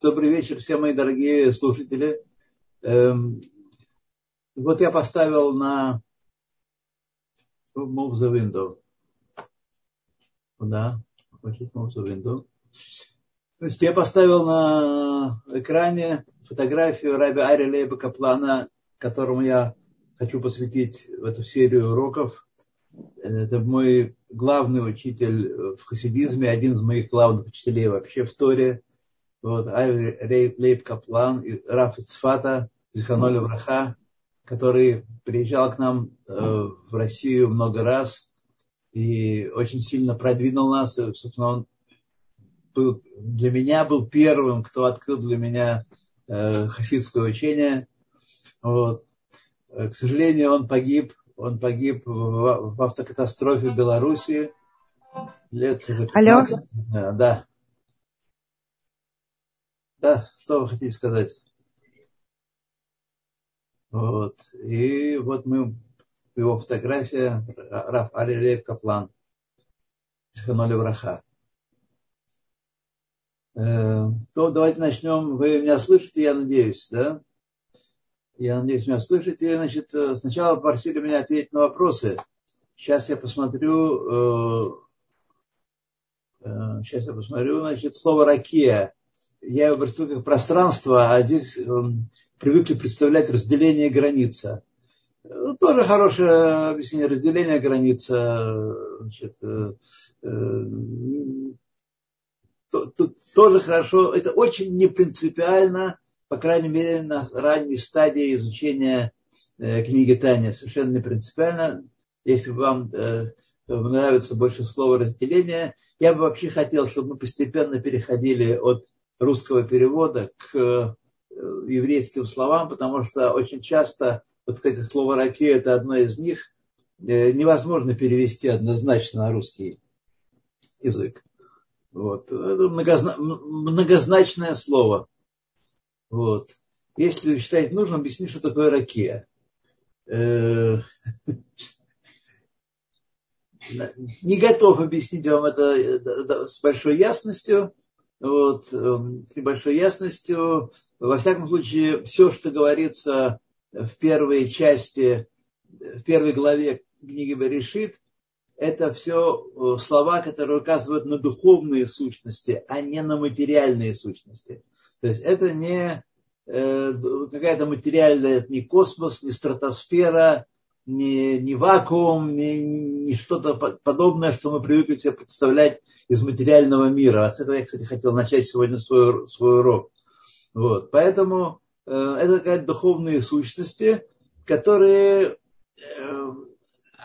Добрый вечер, все мои дорогие слушатели. Эм, вот я поставил на Move the window. Да, Move the window. Значит, я поставил на экране фотографию Раби Ари Лейба Каплана, которому я хочу посвятить в эту серию уроков. Это мой главный учитель в хасидизме, один из моих главных учителей вообще в Торе вот, Лейб Каплан, Раф Ицфата, Зиханоли Враха, который приезжал к нам э, в Россию много раз и очень сильно продвинул нас. И, собственно, он был, для меня был первым, кто открыл для меня э, хасидское учение. Вот. Э, к сожалению, он погиб. Он погиб в, в автокатастрофе в Белоруссии. Лет Алло. Да. Да, что вы хотите сказать? Вот. И вот мы, его фотография, Раф Алилеев Каплан, Сиханоли Враха. Э, то давайте начнем. Вы меня слышите, я надеюсь, да? Я надеюсь, меня слышите. Значит, э, сначала просили меня ответить на вопросы. Сейчас я посмотрю, сейчас э, я посмотрю, значит, слово «ракия» я представляю как пространство, а здесь э, привыкли представлять разделение граница. Ну, тоже хорошее объяснение. Разделение граница. Значит, э, э, то, то, тоже хорошо. Это очень непринципиально, по крайней мере, на ранней стадии изучения э, книги Таня. Совершенно не принципиально. Если вам э, нравится больше слова разделение, я бы вообще хотел, чтобы мы постепенно переходили от русского перевода к э, еврейским словам, потому что очень часто, вот эти слово «раки» – это одно из них, э, невозможно перевести однозначно на русский язык. Вот. Это многозна... многозначное слово. Вот. Если считаете нужным, объяснить, что такое ракия. Э, не готов объяснить вам это с большой ясностью вот, эм, с небольшой ясностью. Во всяком случае, все, что говорится в первой части, в первой главе книги Берешит, это все э, слова, которые указывают на духовные сущности, а не на материальные сущности. То есть это не э, какая-то материальная, это не космос, не стратосфера, не, не вакуум, не, не что-то подобное, что мы привыкли себе представлять из материального мира. С этого я, кстати, хотел начать сегодня свой, свой урок. Вот. Поэтому э, это какая-то духовные сущности, которые э,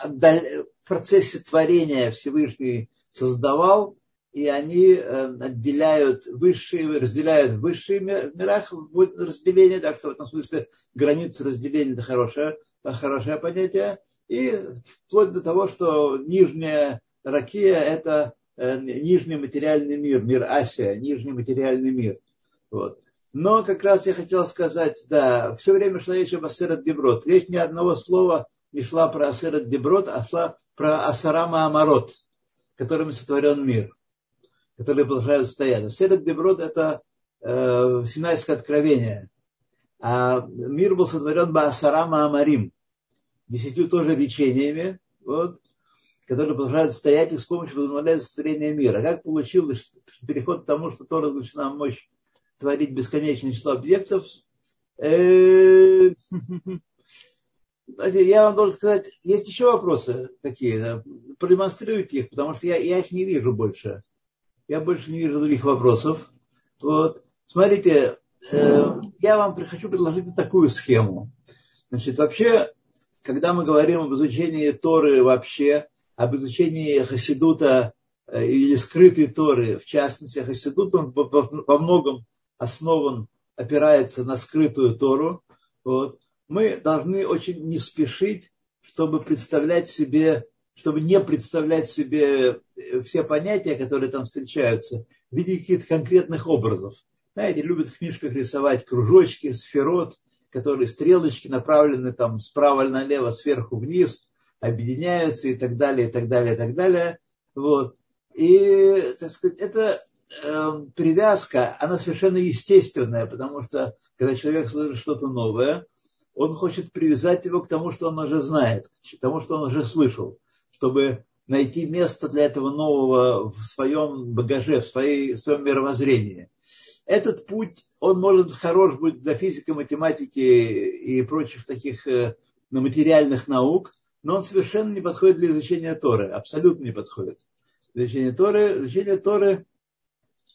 в процессе творения Всевышний создавал, и они э, отделяют высшие, разделяют высшие мирах разделение, так что в этом смысле границы разделения это хорошее, это хорошее понятие, и вплоть до того, что нижняя ракия это Э, нижний материальный мир, мир Асия, нижний материальный мир. Вот. Но как раз я хотел сказать, да, все время шла речь об Асерат Деброд. Речь ни одного слова не шла про Асерат Деброд, а шла про Асарама Амарот, которым сотворен мир, который продолжает стоять. Асерат Деброд – это э, Синайское откровение. А мир был сотворен по Асарама Амарим, десятью тоже речениями. Вот которые продолжают стоять и с помощью возобновляют сотворение мира. Как получилось переход к тому, что Тора разрешена мощь творить бесконечное число объектов? Э, я вам должен сказать, есть еще вопросы такие, продемонстрируйте их, потому что я, я их не вижу больше. Я больше не вижу других вопросов. Вот. Смотрите, я вам хочу предложить такую схему. Значит, вообще, когда мы говорим об изучении Торы вообще, об изучении Хасидута э, или скрытой Торы, в частности, Хасидут, он во многом основан, опирается на скрытую Тору. Вот. Мы должны очень не спешить, чтобы представлять себе, чтобы не представлять себе э, все понятия, которые там встречаются, в виде каких-то конкретных образов. Знаете, любят в книжках рисовать кружочки, сферот, которые стрелочки направлены там справа налево, сверху вниз – объединяются и так далее, и так далее, и так далее. Вот. И, так сказать, это э, привязка, она совершенно естественная, потому что когда человек слышит что-то новое, он хочет привязать его к тому, что он уже знает, к тому, что он уже слышал, чтобы найти место для этого нового в своем багаже, в, своей, в своем мировоззрении. Этот путь, он может хорош быть для физики, математики и прочих таких э, материальных наук, но он совершенно не подходит для изучения Торы, абсолютно не подходит. Для изучения Торы, изучение Торы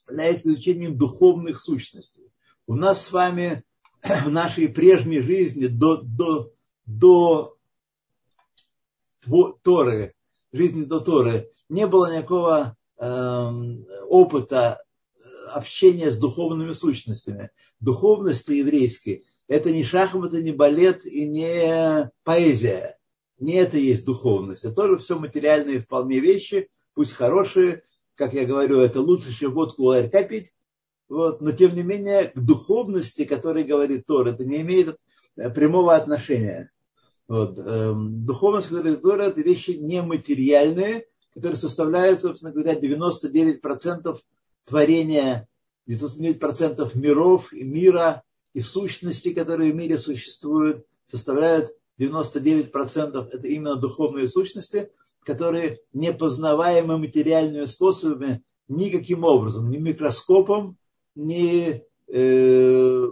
является изучением духовных сущностей. У нас с вами в нашей прежней жизни до, до, до Торы, жизни до Торы, не было никакого э, опыта общения с духовными сущностями. Духовность по-еврейски – это не шахматы, не балет и не поэзия. Не это есть духовность. Это тоже все материальные вполне вещи, пусть хорошие. Как я говорю, это лучше, чем водку ларька пить. Вот. Но тем не менее, к духовности, которой говорит Тор, это не имеет прямого отношения. Вот. Эм, духовность, которая Тора, это вещи нематериальные, которые составляют, собственно говоря, 99% творения, 99% миров и мира и сущности, которые в мире существуют, составляют 99% это именно духовные сущности, которые непознаваемы материальными способами никаким образом, ни микроскопом, ни э,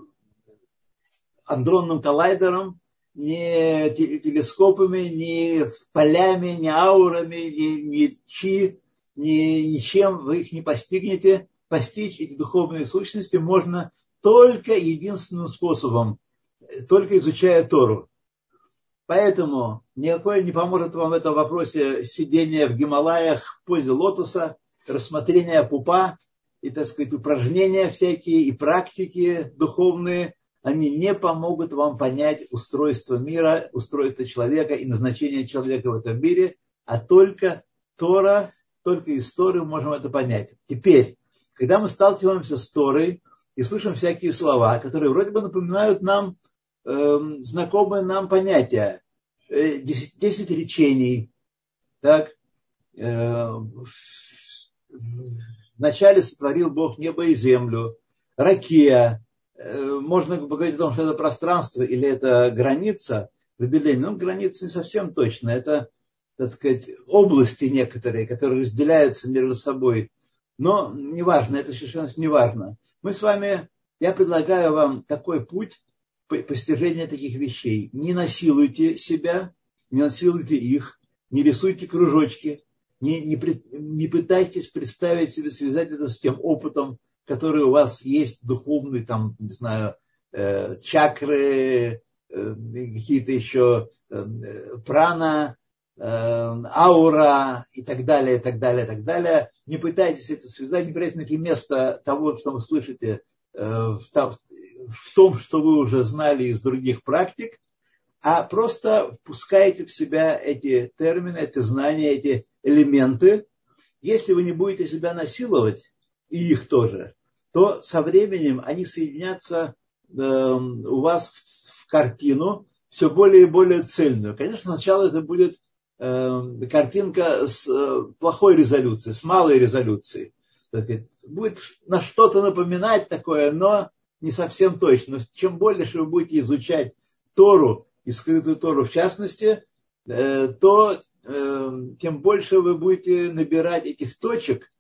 андронным коллайдером, ни телескопами, ни полями, ни аурами, ни, ни чи, ничем вы их не постигнете. Постичь эти духовные сущности можно только единственным способом, только изучая Тору. Поэтому никакое не поможет вам в этом вопросе сидение в Гималаях в позе лотоса, рассмотрение пупа и, так сказать, упражнения всякие и практики духовные, они не помогут вам понять устройство мира, устройство человека и назначение человека в этом мире, а только Тора, только из Торы можем это понять. Теперь, когда мы сталкиваемся с Торой и слышим всякие слова, которые вроде бы напоминают нам э, знакомые нам понятия. Э, десять, речений. Так, э, вначале сотворил Бог небо и землю. Ракия. Э, можно поговорить о том, что это пространство или это граница определения. Ну, граница не совсем точно. Это, так сказать, области некоторые, которые разделяются между собой. Но неважно, это совершенно неважно. Мы с вами, я предлагаю вам такой путь, постижения таких вещей. Не насилуйте себя, не насилуйте их, не рисуйте кружочки, не, не, не пытайтесь представить себе, связать это с тем опытом, который у вас есть, духовный, там, не знаю, э, чакры, э, какие-то еще э, прана, э, аура и так далее, и так далее, и так далее. Не пытайтесь это связать, не пытайтесь найти место того, что вы слышите Э, в том, что вы уже знали из других практик, а просто впускаете в себя эти термины, эти знания, эти элементы. Если вы не будете себя насиловать, и их тоже, то со временем они соединятся э, у вас в, картину все более и более цельную. Конечно, сначала это будет картинка с э, плохой резолюцией, с малой резолюцией будет на что-то напоминать такое, но не совсем точно. Но чем больше вы будете изучать Тору и скрытую Тору в частности, э, то э, тем больше вы будете набирать этих точек,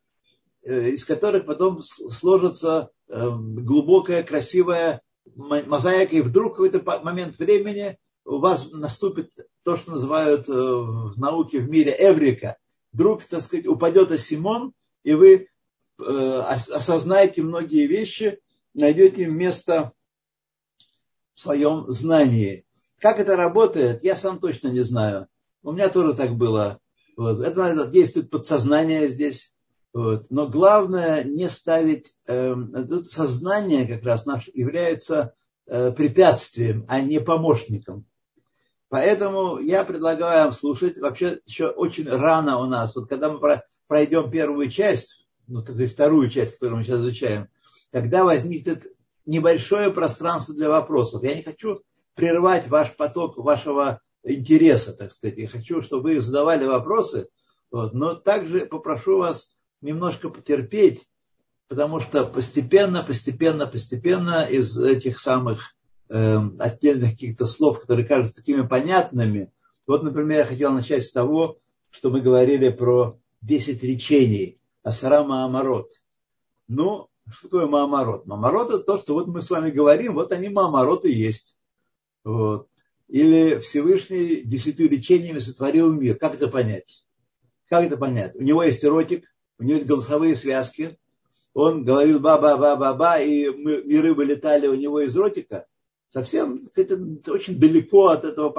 э, из которых потом сложится глубокая, красивая мозаика, и вдруг в какой-то момент времени у вас наступит то, что называют в науке в мире эврика. Вдруг, так сказать, упадет осимон, и вы Э, осознаете многие вещи, найдете место в своем знании. Как это работает, я сам точно не знаю. У меня тоже так было. Вот. Это действует подсознание здесь. Вот. Но главное не ставить... Э, сознание как раз наше является э, препятствием, а не помощником. Поэтому я предлагаю вам слушать. Вообще еще очень рано у нас. Вот когда мы пройдем первую часть, ну, то есть вторую часть, которую мы сейчас изучаем, тогда возникнет небольшое пространство для вопросов. Я не хочу прервать ваш поток вашего интереса, так сказать. Я хочу, чтобы вы задавали вопросы, вот, но также попрошу вас немножко потерпеть потому что постепенно, постепенно, постепенно из этих самых э, отдельных каких-то слов, которые кажутся такими понятными, вот, например, я хотел начать с того, что мы говорили про 10 речений Асара Маамарот. Ну, что такое Маамарот? Маамарот это то, что вот мы с вами говорим, вот они Маамарот есть. Вот. Или Всевышний десятью речениями сотворил мир. Как это понять? Как это понять? У него есть эротик, у него есть голосовые связки, он говорил ба-ба-ба-ба-ба, и мы, миры вылетали у него из ротика. Совсем это очень далеко от этого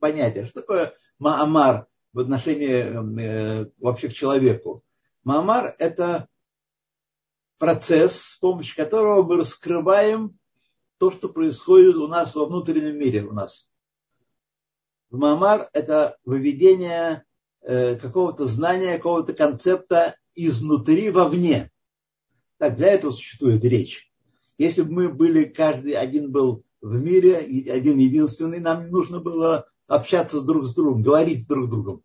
понятия. Что такое Маамар в отношении э, вообще к человеку? Маамар – это процесс, с помощью которого мы раскрываем то, что происходит у нас во внутреннем мире у нас. Маамар – это выведение э, какого-то знания, какого-то концепта изнутри вовне. Так, для этого существует речь. Если бы мы были, каждый один был в мире, один единственный, нам нужно было общаться друг с другом, говорить друг с другом.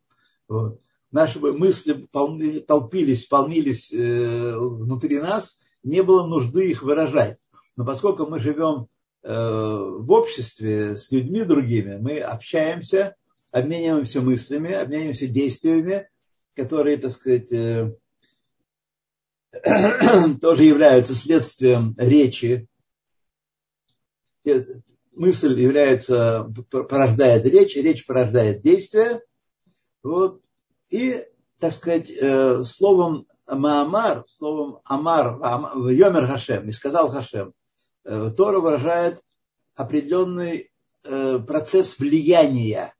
Вот. Наши мысли полны, толпились, полнились э, внутри нас, не было нужды их выражать. Но поскольку мы живем э, в обществе с людьми другими, мы общаемся, обмениваемся мыслями, обмениваемся действиями, которые, так сказать, э, тоже являются следствием речи. Мысль является, порождает речь, речь порождает действие. Вот. И, так сказать, э, словом Маамар, словом Амар, Йомер Хашем, и сказал Хашем, э, Тора выражает определенный э, процесс влияния.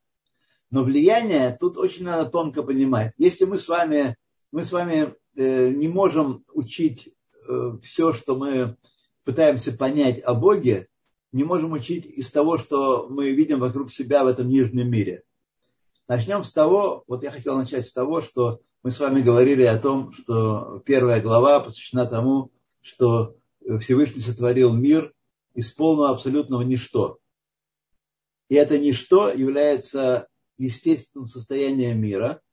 Но влияние тут очень надо тонко понимать. Если мы с вами, мы с вами Э, не можем учить э, все, что мы пытаемся понять о Боге, не можем учить из того, что мы видим вокруг себя в этом нижнем мире. Начнем с того, вот я хотел начать с того, что мы с вами говорили о том, что первая глава посвящена тому, что Всевышний сотворил мир из полного абсолютного ничто. И это ничто является естественным состоянием мира –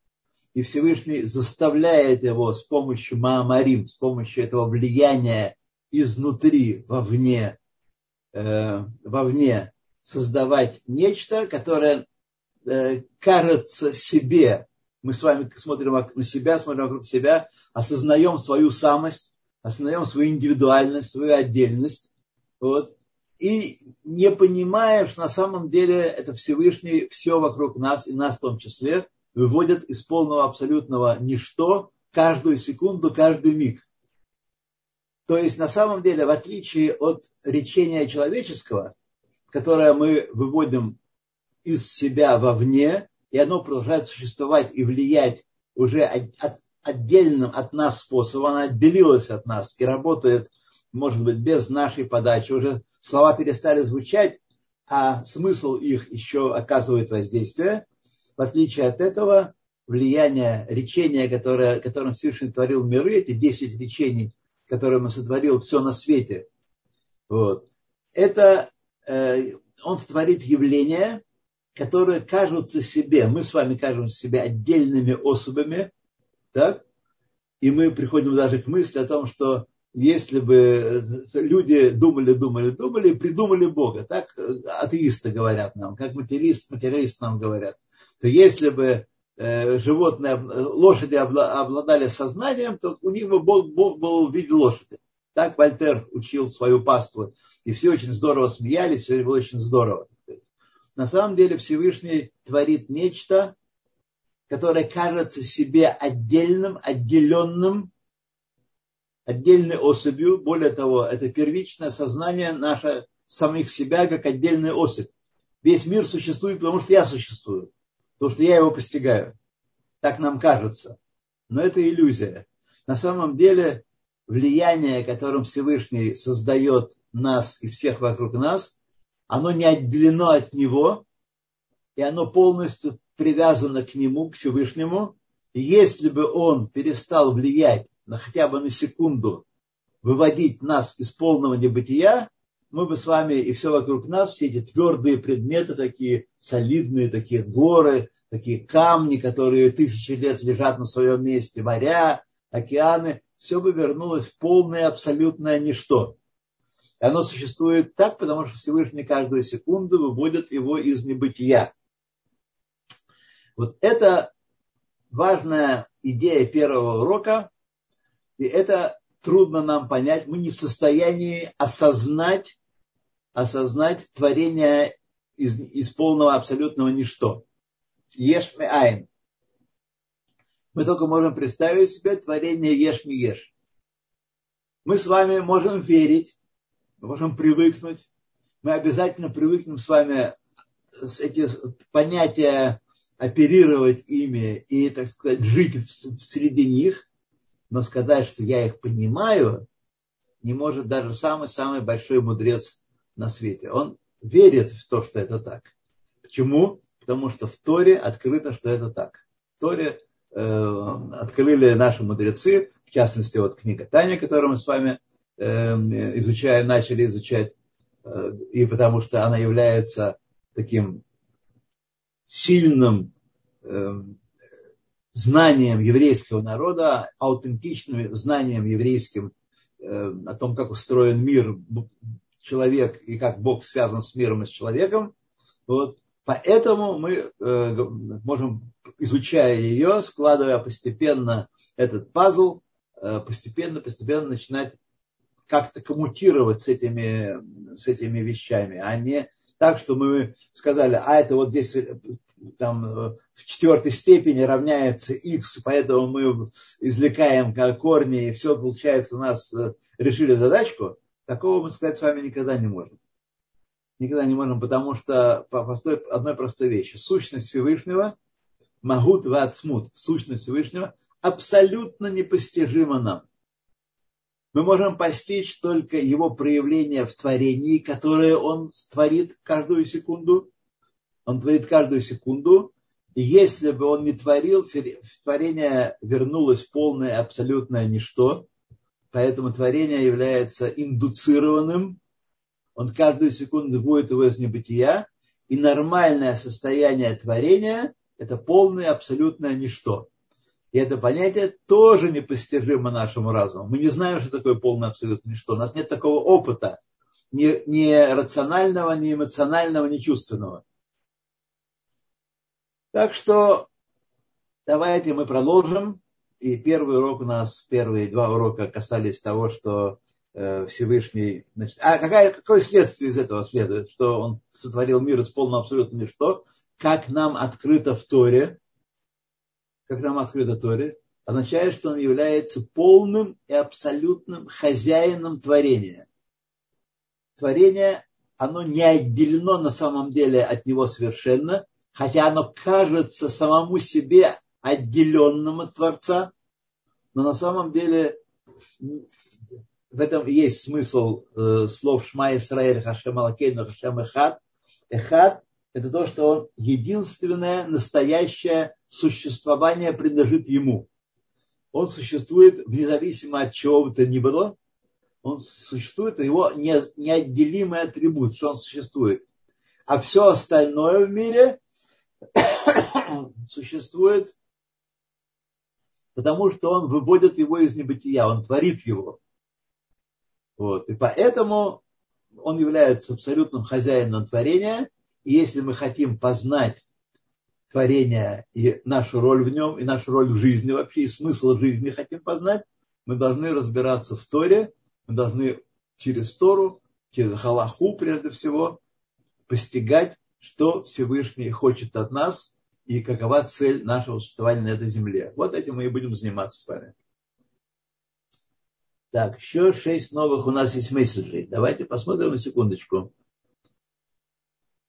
и Всевышний заставляет его с помощью Маамарим, с помощью этого влияния изнутри, вовне, э, вовне создавать нечто, которое э, кажется себе, мы с вами смотрим на себя, смотрим вокруг себя, осознаем свою самость, осознаем свою индивидуальность, свою отдельность, вот, и не понимая, что на самом деле это Всевышний все вокруг нас, и нас в том числе – выводят из полного абсолютного ничто каждую секунду, каждый миг. То есть на самом деле, в отличие от речения человеческого, которое мы выводим из себя вовне, и оно продолжает существовать и влиять уже от, отдельным от нас способом, оно отделилось от нас и работает, может быть, без нашей подачи. Уже слова перестали звучать, а смысл их еще оказывает воздействие. В отличие от этого, влияние речения, которое, которым Всевышний творил миры, эти 10 речений, которым он сотворил все на свете, вот, это э, он творит явления, которые кажутся себе, мы с вами кажемся себе отдельными особами, так? и мы приходим даже к мысли о том, что если бы люди думали, думали, думали, придумали Бога, так атеисты говорят нам, как материст, материалисты нам говорят – то если бы э, животные, лошади обладали сознанием, то у них Бог, Бог был в виде лошади. Так Вольтер учил свою паству. И все очень здорово смеялись, все было очень здорово. На самом деле Всевышний творит нечто, которое кажется себе отдельным, отделенным, отдельной особью. Более того, это первичное сознание наше самих себя как отдельная особь. Весь мир существует, потому что я существую потому что я его постигаю. Так нам кажется. Но это иллюзия. На самом деле влияние, которым Всевышний создает нас и всех вокруг нас, оно не отделено от него, и оно полностью привязано к нему, к Всевышнему. И если бы он перестал влиять на хотя бы на секунду, выводить нас из полного небытия, мы бы с вами и все вокруг нас, все эти твердые предметы, такие солидные, такие горы, такие камни, которые тысячи лет лежат на своем месте, моря, океаны, все бы вернулось в полное абсолютное ничто. И оно существует так, потому что Всевышний каждую секунду выводит его из небытия. Вот это важная идея первого урока, и это трудно нам понять. Мы не в состоянии осознать, осознать творение из, из полного абсолютного ничто. Еш айн. Мы только можем представить себе творение еш ми еш. Мы с вами можем верить, мы можем привыкнуть. Мы обязательно привыкнем с вами с эти понятия оперировать ими и, так сказать, жить среди них, но сказать, что я их понимаю, не может даже самый-самый большой мудрец на свете. Он верит в то, что это так. Почему? Потому что в Торе открыто, что это так. В Торе э, открыли наши мудрецы, в частности, вот книга Таня, которую мы с вами э, изучаем, начали изучать, э, и потому что она является таким сильным э, знанием еврейского народа, аутентичным знанием еврейским э, о том, как устроен мир, человек и как Бог связан с миром и с человеком. Вот. Поэтому мы э, можем, изучая ее, складывая постепенно этот пазл, постепенно, постепенно начинать как-то коммутировать с этими, с этими вещами, а не так, что мы сказали, а это вот здесь э, там, э, в четвертой степени равняется x, поэтому мы извлекаем корни, и все получается у нас э, решили задачку, такого мы сказать с вами никогда не можем. Никогда не можем, потому что по простой, одной простой вещи. Сущность Всевышнего, Магут Вацмут, сущность Всевышнего, абсолютно непостижима нам мы можем постичь только его проявление в творении, которое он творит каждую секунду. Он творит каждую секунду. И если бы он не творил, творение вернулось полное абсолютное ничто. Поэтому творение является индуцированным. Он каждую секунду будет его из небытия. И нормальное состояние творения – это полное абсолютное ничто. И это понятие тоже непостижимо нашему разуму. Мы не знаем, что такое полное абсолютно ничто. У нас нет такого опыта, ни, ни рационального, ни эмоционального, ни чувственного. Так что давайте мы продолжим. И первый урок у нас, первые два урока касались того, что э, Всевышний... Значит, а какая, какое следствие из этого следует? Что он сотворил мир из полного абсолютно ничто, как нам открыто в Торе, как нам открыто Торе, означает, что он является полным и абсолютным хозяином творения. Творение, оно не отделено на самом деле от него совершенно, хотя оно кажется самому себе отделенным от Творца, но на самом деле в этом есть смысл э, слов Шма Исраэль Хашем Алакейну Хашем Эхад. Эхад это то, что он единственное настоящее существование принадлежит ему. Он существует независимо от чего бы то ни было. Он существует, его неотделимый атрибут, что он существует. А все остальное в мире существует, потому что он выводит его из небытия, он творит его. Вот. И поэтому он является абсолютным хозяином творения – и если мы хотим познать творение и нашу роль в нем, и нашу роль в жизни вообще, и смысл жизни хотим познать, мы должны разбираться в Торе, мы должны через Тору, через Халаху прежде всего, постигать, что Всевышний хочет от нас и какова цель нашего существования на этой земле. Вот этим мы и будем заниматься с вами. Так, еще шесть новых у нас есть месседжей. Давайте посмотрим на секундочку.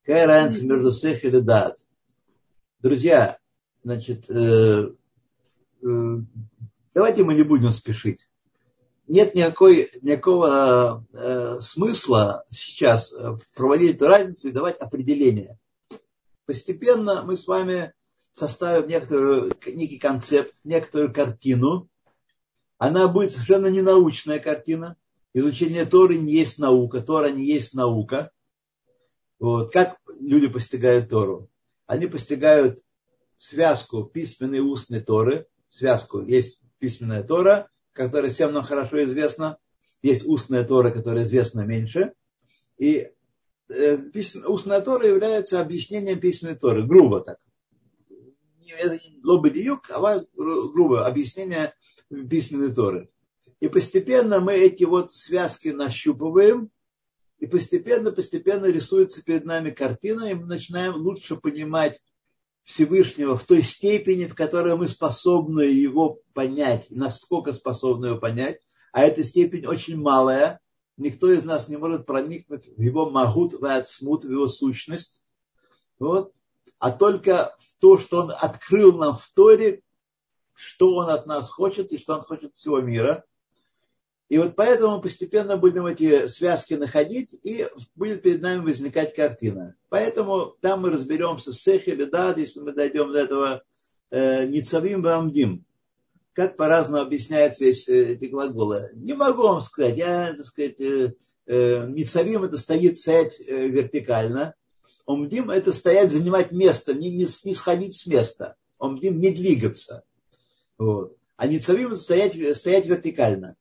Какая разница между сех и дат? Друзья, значит, э, э, давайте мы не будем спешить. Нет никакой, никакого э, смысла сейчас проводить эту разницу и давать определение. Постепенно мы с вами составим некоторую, некий концепт, некоторую картину. Она будет совершенно не научная картина. Изучение Торы не есть наука, Тора не есть наука. Вот. Как люди постигают Тору? Они постигают связку письменной и устной Торы. Связку есть письменная Тора, которая всем нам хорошо известна. Есть устная Тора, которая известна меньше. И устная Тора является объяснением письменной Торы, грубо так. Это не лободиюк, а грубо объяснение письменной Торы. И постепенно мы эти вот связки нащупываем, и постепенно, постепенно рисуется перед нами картина, и мы начинаем лучше понимать Всевышнего в той степени, в которой мы способны его понять, насколько способны его понять, а эта степень очень малая, никто из нас не может проникнуть в его магут, в ацмут, в его сущность, вот. а только в то, что он открыл нам в Торе, что он от нас хочет и что он хочет всего мира. И вот поэтому постепенно будем эти связки находить, и будет перед нами возникать картина. Поэтому там мы разберемся с Сехи, да, если мы дойдем до этого э, Ницавим Бамдим. Как по-разному объясняются эти глаголы. Не могу вам сказать. Я, так сказать, э, э, Ницавим это стоит стоять э, вертикально. Омдим это стоять, занимать место, не, не, не сходить с места. Омдим не двигаться. Вот. А Ницавим это стоять, стоять вертикально.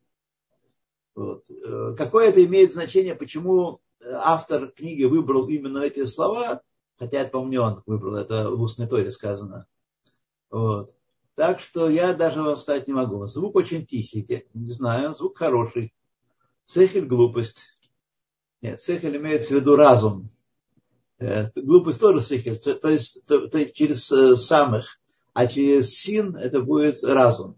Вот. Э, какое это имеет значение, почему автор книги выбрал именно эти слова, хотя это, по-моему, он выбрал, это в устной торе сказано. Вот. Так что я даже вам сказать не могу. Звук очень тихий, не знаю, звук хороший. Цехель – глупость. Нет, цехель имеется в виду разум. Э, глупость тоже цехель, то есть, то, то через э, самых, а через син это будет разум.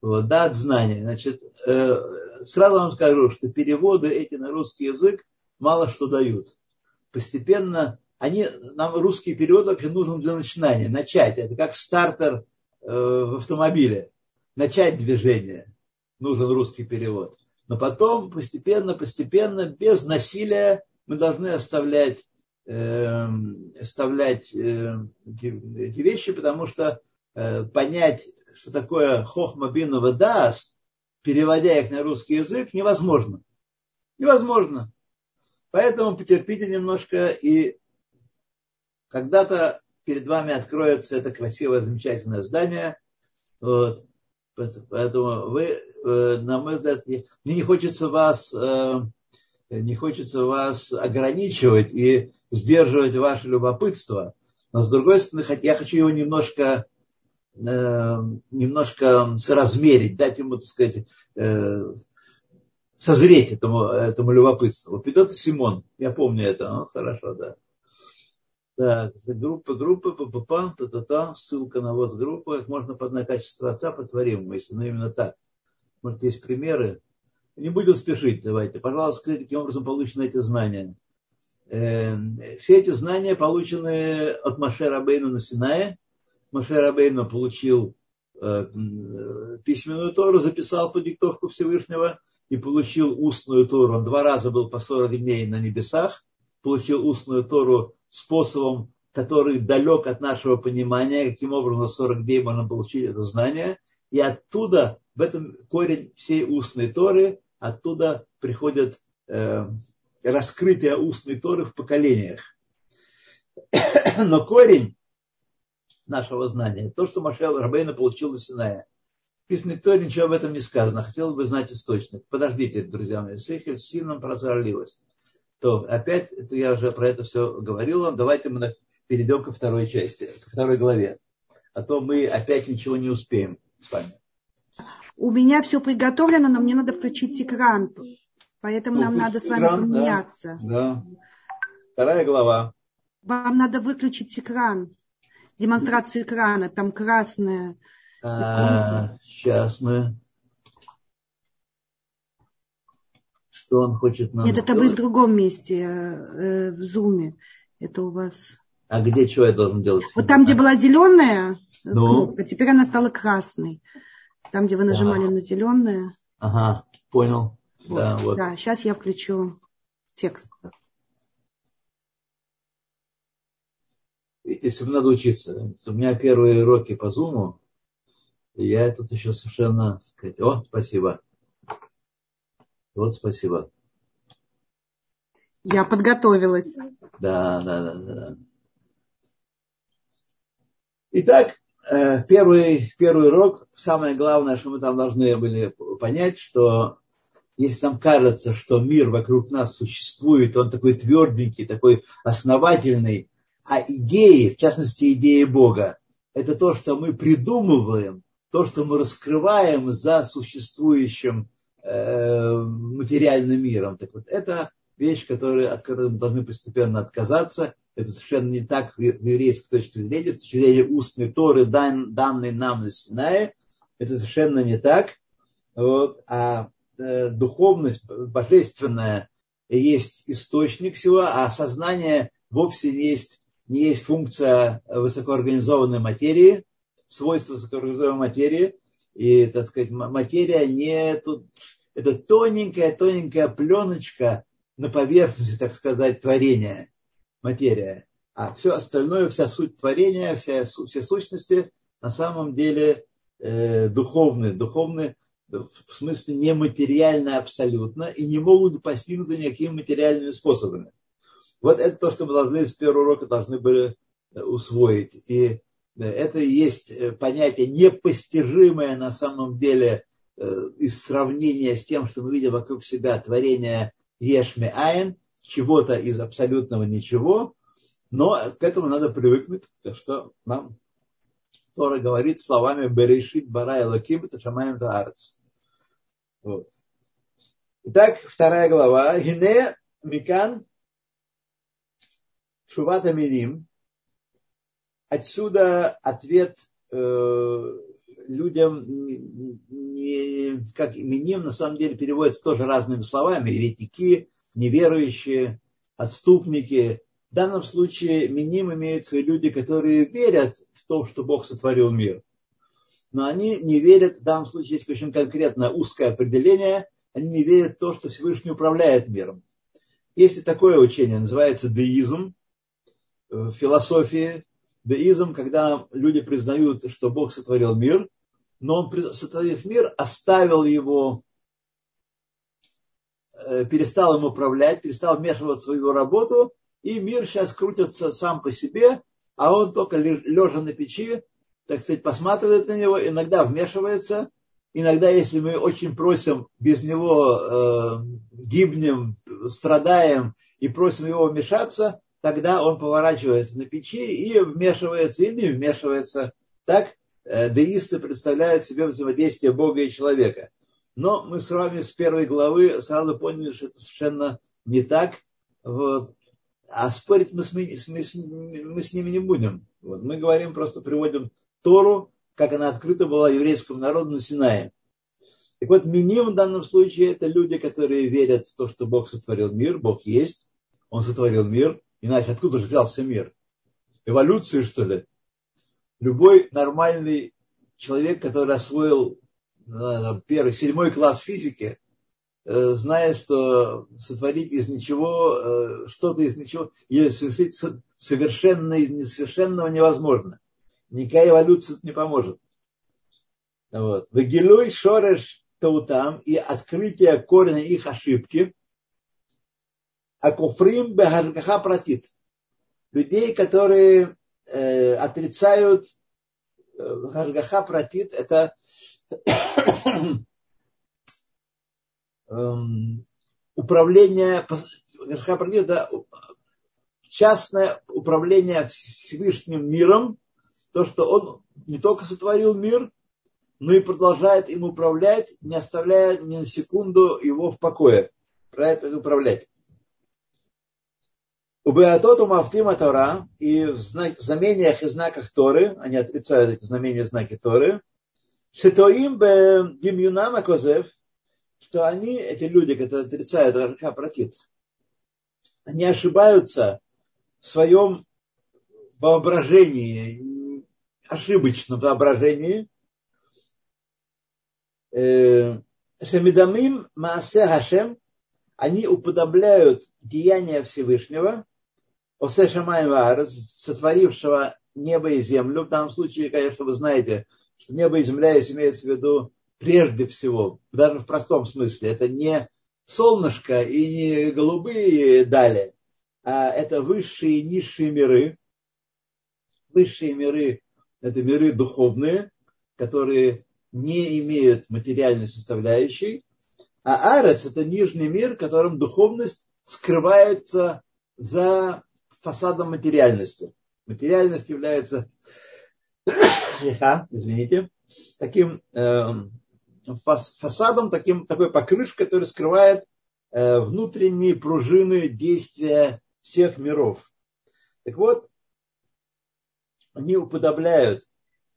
Вот, дат знание. Значит, сразу вам скажу, что переводы эти на русский язык мало что дают. Постепенно они, нам русский перевод вообще нужен для начинания, начать. Это как стартер э, в автомобиле. Начать движение нужен русский перевод. Но потом постепенно, постепенно, без насилия мы должны оставлять, э, оставлять э, эти, вещи, потому что э, понять, что такое хохма бинова даст, переводя их на русский язык, невозможно. Невозможно. Поэтому потерпите немножко, и когда-то перед вами откроется это красивое, замечательное здание. Вот. Поэтому вы, э, на мой взгляд, мне не хочется вас, э, не хочется вас ограничивать и сдерживать ваше любопытство. Но с другой стороны, я хочу его немножко Э, немножко соразмерить, дать ему, так сказать, созреть этому, этому любопытству. Петр Симон, я помню это, ну, хорошо, да. Так, группа, группа, ППП, та-та-та, ссылка на вот группу, как можно познать качество отца по если ну именно так. Может, есть примеры. Не будем спешить, давайте. Пожалуйста, скажите, каким образом получены эти знания. Э, все эти знания получены от Маше Рабейна на Синае, Маше Рабейна получил э, письменную Тору, записал по диктовку Всевышнего и получил устную Тору. Он два раза был по 40 дней на небесах, получил устную Тору способом, который далек от нашего понимания, каким образом за 40 дней можно получить это знание. И оттуда, в этом корень всей устной Торы, оттуда приходят э, раскрытие устной Торы в поколениях. Но корень нашего знания. То, что Машел Рабейна получил на Синае. Писано то ничего об этом не сказано. Хотел бы знать источник. Подождите, друзья мои. С сином прозорливость. То опять, это я уже про это все говорил вам. Давайте мы перейдем ко второй части, ко второй главе. А то мы опять ничего не успеем с вами. У меня все приготовлено, но мне надо включить экран. Поэтому ну, нам надо с вами экран, поменяться. Да, да. Вторая глава. Вам надо выключить экран демонстрацию экрана, там красное. А, сейчас мы. Что он хочет нам Нет, это вы в другом месте, э, в зуме. Это у вас. А где что я должен делать? Вот там, где была зеленая ну? кнопка, теперь она стала красной. Там, где вы нажимали а. на зеленое. Ага, понял. Вот. Да, вот. да, сейчас я включу текст. Видите, надо учиться. У меня первые уроки по зуму, и я тут еще совершенно сказать, о, спасибо. Вот спасибо. Я подготовилась. Да, да, да, да. Итак, э, первый, первый урок, самое главное, что мы там должны были понять, что если нам кажется, что мир вокруг нас существует, он такой тверденький, такой основательный, а идеи, в частности идеи Бога, это то, что мы придумываем, то, что мы раскрываем за существующим материальным миром. Так вот, это вещь, которая, от которой мы должны постепенно отказаться. Это совершенно не так еврейской точки зрения, с точки зрения устной Торы, дан, данной нам на Синае. Это совершенно не так. Вот. А э, духовность божественная есть источник всего, а сознание вовсе не есть, не есть функция высокоорганизованной материи, свойства высокоорганизованной материи. И, так сказать, материя не тут, это тоненькая, тоненькая пленочка на поверхности, так сказать, творения, материя. А все остальное, вся суть творения, вся, все сущности на самом деле э, духовные, духовные в смысле нематериально абсолютно и не могут быть постигнуты никакими материальными способами. Вот это то, что мы должны с первого урока должны были э, усвоить. И э, это и есть э, понятие непостижимое на самом деле из сравнения с тем, что мы видим вокруг себя творение Ешме Айн, чего-то из абсолютного ничего, но к этому надо привыкнуть, так что нам Тора говорит словами Берешит Барай Лаким Ташамаем Таарц. Вот. Итак, вторая глава. Гине Микан Шувата Миним. Отсюда ответ э, людям, не, как Миним на самом деле переводится тоже разными словами. Еретики, неверующие, отступники. В данном случае Миним имеются люди, которые верят в то, что Бог сотворил мир но они не верят, в данном случае есть очень конкретное узкое определение, они не верят в то, что Всевышний управляет миром. Есть такое учение, называется деизм в философии. Деизм, когда люди признают, что Бог сотворил мир, но он, сотворив мир, оставил его, э, перестал им управлять, перестал вмешиваться в его работу, и мир сейчас крутится сам по себе, а он только лежа на печи так сказать, посматривает на него, иногда вмешивается, иногда, если мы очень просим, без него э, гибнем, страдаем и просим его вмешаться, тогда он поворачивается на печи и вмешивается или не вмешивается. Так э, деисты представляют себе взаимодействие Бога и человека. Но мы с вами с первой главы сразу поняли, что это совершенно не так. Вот. А спорить мы с, мы, мы, мы с ними не будем. Вот. Мы говорим, просто приводим Тору, как она открыта была еврейскому народу на Синае. Так вот, миним в данном случае это люди, которые верят в то, что Бог сотворил мир, Бог есть, Он сотворил мир, иначе откуда же взялся мир? Эволюции, что ли? Любой нормальный человек, который освоил первый, седьмой класс физики, э, знает, что сотворить из ничего, э, что-то из ничего, и совершить совершенно из несовершенного невозможно никакая эволюция не поможет. Вот. Вагилуй шореш таутам и открытие корня их ошибки. А куфрим бехаргаха протит. Людей, которые э, отрицают харгаха протит, это управление, харгаха протит, это частное управление Всевышним миром то, что он не только сотворил мир, но и продолжает им управлять, не оставляя ни на секунду его в покое. Продолжает управлять. У Беатоту Мафтима Тора и в знамениях и знаках Торы, они отрицают эти знамения и знаки Торы, Шетоим бе Гимюнама Козев, что они, эти люди, которые отрицают Раша Пракит, они ошибаются в своем воображении, ошибочном воображении. Э, Шамидамим Маасе Хашем, они уподобляют деяния Всевышнего, Осе Шамай сотворившего небо и землю. В данном случае, конечно, вы знаете, что небо и земля имеется в виду прежде всего, даже в простом смысле. Это не солнышко и не голубые дали, а это высшие и низшие миры. Высшие миры Это миры духовные, которые не имеют материальной составляющей. А Арец – это нижний мир, в котором духовность скрывается за фасадом материальности. Материальность является, извините, таким э, фасадом, таким, такой покрышкой, который скрывает э, внутренние пружины действия всех миров. Так вот, они уподобляют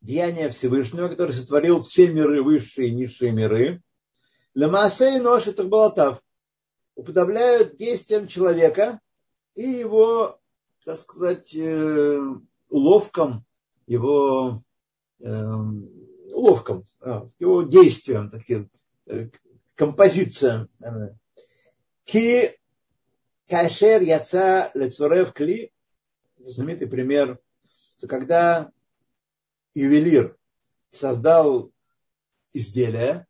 деяния Всевышнего, который сотворил все миры, высшие и низшие миры. Лемасе и нож это балатав. Уподобляют действиям человека и его, так сказать, э, уловкам, его э, уловкам, а, его действиям, таким э, композициям. Ки кашер яца лецурев кли, знаменитый пример, что когда ювелир создал изделие,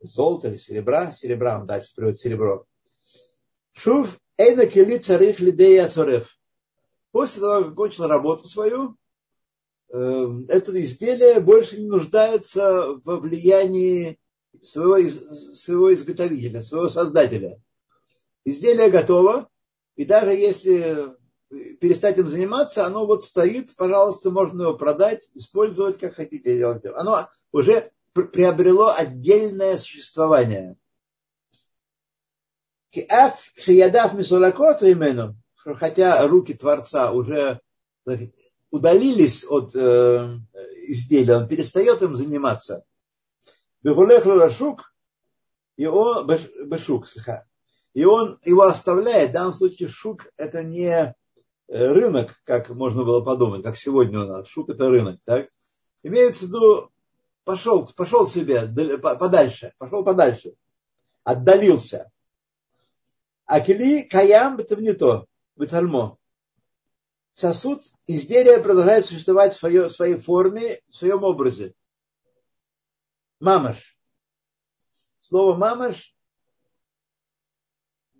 золото или серебра, серебра, он дальше приводит серебро. Шув эйна кили царих лидея царев. После того, как кончил работу свою, эм, это изделие больше не нуждается во влиянии своего, своего изготовителя, своего создателя. Изделие готово, и даже если перестать им заниматься, оно вот стоит, пожалуйста, можно его продать, использовать как хотите. Оно уже приобрело отдельное существование. Хотя руки Творца уже удалились от э, изделия, он перестает им заниматься. И он, бешук, и он его оставляет. В данном случае шук это не Э, рынок, как можно было подумать, как сегодня у нас. Шук это рынок, так? Имеется в виду, пошел, пошел себе подальше, пошел подальше, отдалился. А кили каям это не то, бетальмо. Сосуд, изделие продолжает существовать в своей, своей форме, в своем образе. Мамаш. Слово мамаш,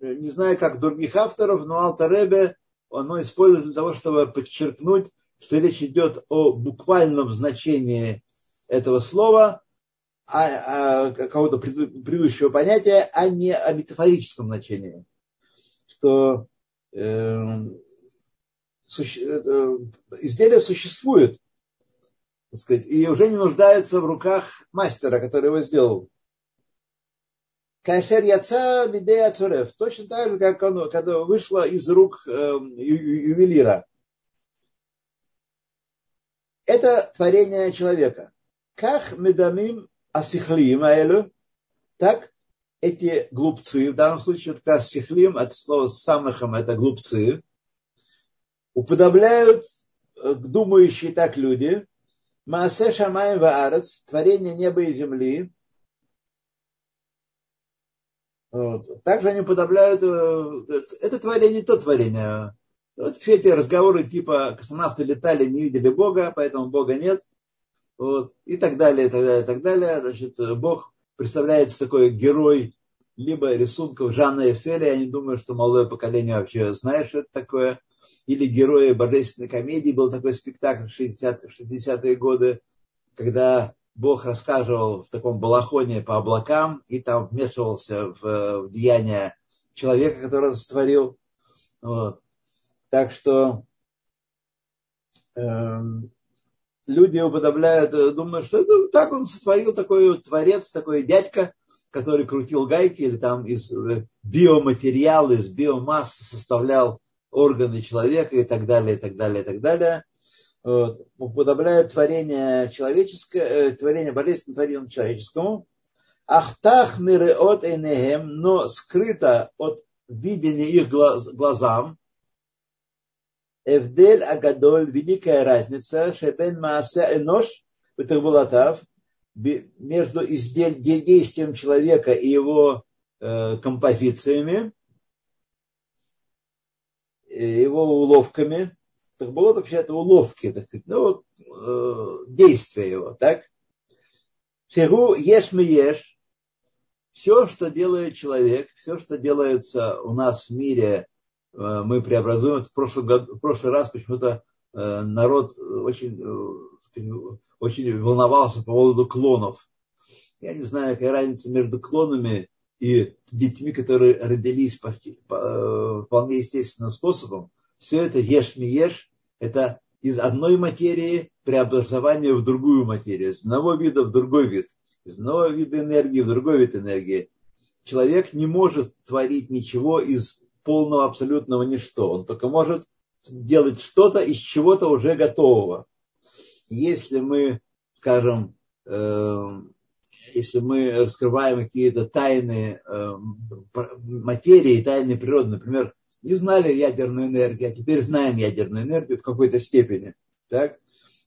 э, не знаю, как других авторов, но Алтаребе оно используется для того, чтобы подчеркнуть, что речь идет о буквальном значении этого слова, а, а, какого-то предыдущего понятия, а не о метафорическом значении. Что э, изделие существует, так сказать, и уже не нуждается в руках мастера, который его сделал. Кашер яца бидея цурев. Точно так же, как оно, когда вышло из рук э, ювелира. Это творение человека. Как медамим асихлим аэлю, так эти глупцы, в данном случае как раз сихлим, от слова самыхам, это глупцы, уподобляют э, думающие так люди, Маасе Шамаем Ваарец, творение неба и земли, вот. Также они подавляют, э, это творение то творение. Вот все эти разговоры типа космонавты летали, не видели Бога, поэтому Бога нет. Вот. И так далее, и так далее, и так далее. Значит, Бог представляется такой герой либо рисунков Жанна Эфеля, я не думаю, что молодое поколение вообще знает, что это такое, или герои божественной комедии, был такой спектакль в 60-е 60 годы, когда Бог рассказывал в таком балахоне по облакам и там вмешивался в, в деяния человека, который он сотворил. Вот. Так что э, люди уподобляют, думают, что это, так он сотворил такой творец, такой дядька, который крутил гайки или там из э, биоматериала, из биомассы составлял органы человека и так далее, и так далее, и так далее вот, уподобляют творение человеческое, э, творение божественного творению человеческому. Ахтах миры от энехем, но скрыто от видения их глаз, глазам. Эвдель Агадоль, великая разница, Шебен Мааса Энош, Бетахбулатав, между действием человека и его э, композициями, его уловками, так было вообще это уловки, так сказать, ну, э, действия его, так? Шеру ешь мы ешь, все, что делает человек, все, что делается у нас в мире, э, мы преобразуем. В прошлый, год, в прошлый раз почему-то народ очень, очень волновался по поводу клонов. Я не знаю, какая разница между клонами и детьми, которые родились по, по, вполне естественным способом. Все это ешь-ми-ешь, это из одной материи преобразование в другую материю, из одного вида в другой вид, из одного вида энергии в другой вид энергии. Человек не может творить ничего из полного абсолютного ничто. Он только может делать что-то из чего-то уже готового. Если мы, скажем, э, если мы раскрываем какие-то тайны э, материи, тайны природы, например, не знали ядерную энергию, а теперь знаем ядерную энергию в какой-то степени, так?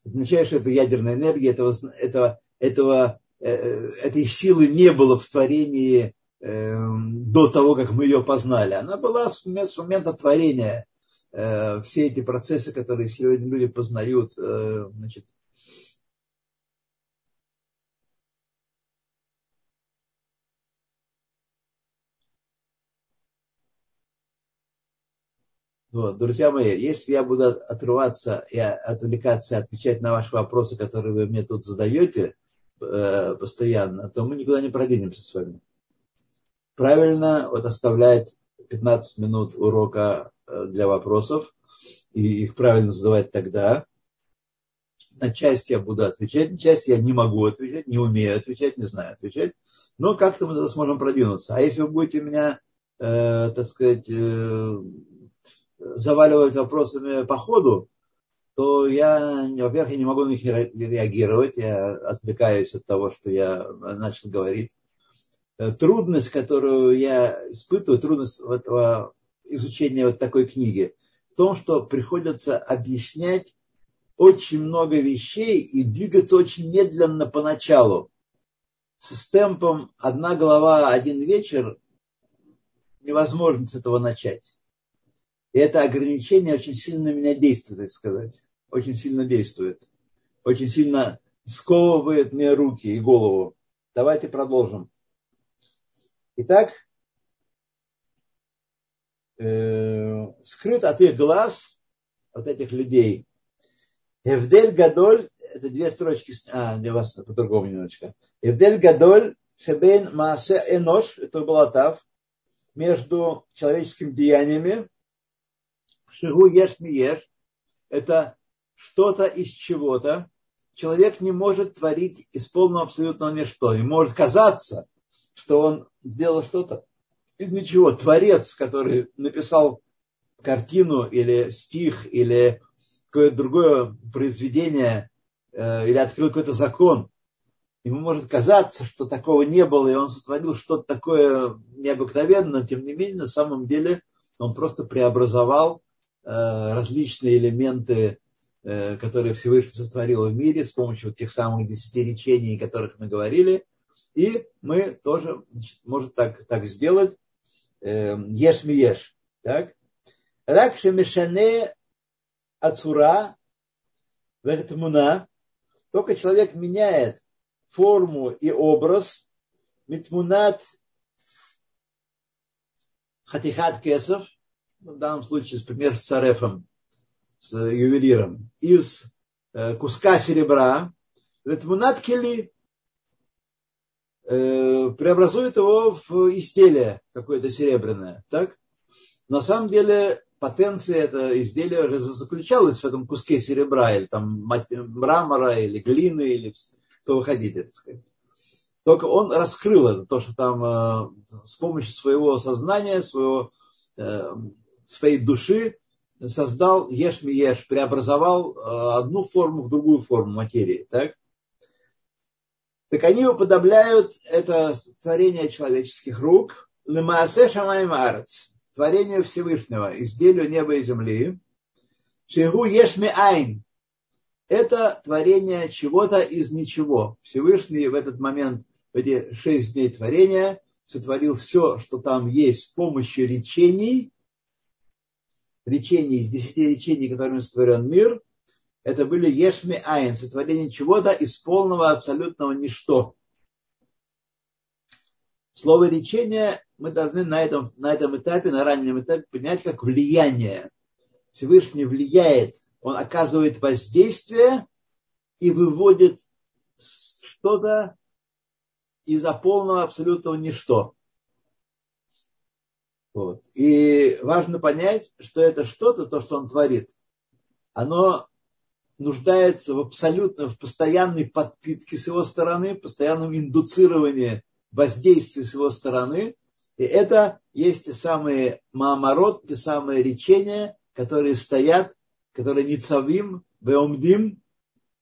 Это означает, что это ядерная энергия, этого, этого, этого, э, этой силы не было в творении э, до того, как мы ее познали. Она была с, момента творения. Э, все эти процессы, которые сегодня люди познают, э, значит, Вот, друзья мои, если я буду отрываться и отвлекаться, отвечать на ваши вопросы, которые вы мне тут задаете э, постоянно, то мы никуда не продвинемся с вами. Правильно вот оставлять 15 минут урока э, для вопросов и их правильно задавать тогда. На часть я буду отвечать, на часть я не могу отвечать, не умею отвечать, не знаю отвечать. Но как-то мы тогда сможем продвинуться. А если вы будете меня, э, так сказать, э, заваливать вопросами по ходу, то я, во-первых, я не могу на них реагировать, я отвлекаюсь от того, что я начал говорить. Э, трудность, которую я испытываю, трудность этого изучения вот такой книги, в том, что приходится объяснять очень много вещей и двигаться очень медленно поначалу. С темпом одна глава, один вечер невозможно с этого начать. И это ограничение очень сильно меня действует, так сказать. Очень сильно действует. Очень сильно сковывает мне руки и голову. Давайте продолжим. Итак, э, скрыт от их глаз, от этих людей, Евдель Гадоль, это две строчки, а, для вас по-другому немножечко. Евдель Гадоль, Шебен Маасе Энош, это Балатав, между человеческими деяниями Шигу еш ми еш – это что-то из чего-то. Человек не может творить из полного абсолютного ничто. И может казаться, что он сделал что-то из ничего. Творец, который написал картину или стих, или какое-то другое произведение, э, или открыл какой-то закон, ему может казаться, что такого не было, и он сотворил что-то такое необыкновенное, но тем не менее, на самом деле, он просто преобразовал Э, различные элементы, э, которые Всевышний сотворил в мире с помощью тех самых десяти речений, о которых мы говорили. И мы тоже можем так, так сделать. Э, ешь ми ешь. Так? Рак шемешане ацура в этот муна. Только человек меняет форму и образ. Митмунат хатихат кесов – в данном случае, пример с царефом, с ювелиром, из э, куска серебра, Ветмунат кели э, преобразует его в изделие какое-то серебряное. Так? На самом деле потенция этого изделия заключалась в этом куске серебра, или там мрамора, или глины, или что вы хотите, так сказать. Только он раскрыл это, то, что там э, с помощью своего сознания, своего своей души создал еш ми еш, преобразовал э, одну форму в другую форму материи. Так? Так они уподобляют это творение человеческих рук лемаасе шамай марец, творению Всевышнего, изделию неба и земли. Шигу еш ми айн, это творение чего-то из ничего. Всевышний в этот момент, в эти шесть дней творения, сотворил все, что там есть с помощью речений речений, из десяти речений, которыми сотворен мир, это были ешми айн, сотворение чего-то из полного абсолютного ничто. Слово речение мы должны на этом, на этом этапе, на раннем этапе понять как влияние. Всевышний влияет, он оказывает воздействие и выводит что-то из-за полного абсолютного ничто. Вот. И важно понять, что это что-то, то, что он творит, оно нуждается в абсолютно, в постоянной подпитке с его стороны, постоянном индуцировании воздействия с его стороны. И это есть те самые маамарот, те самые речения, которые стоят, которые ницавим, веомдим,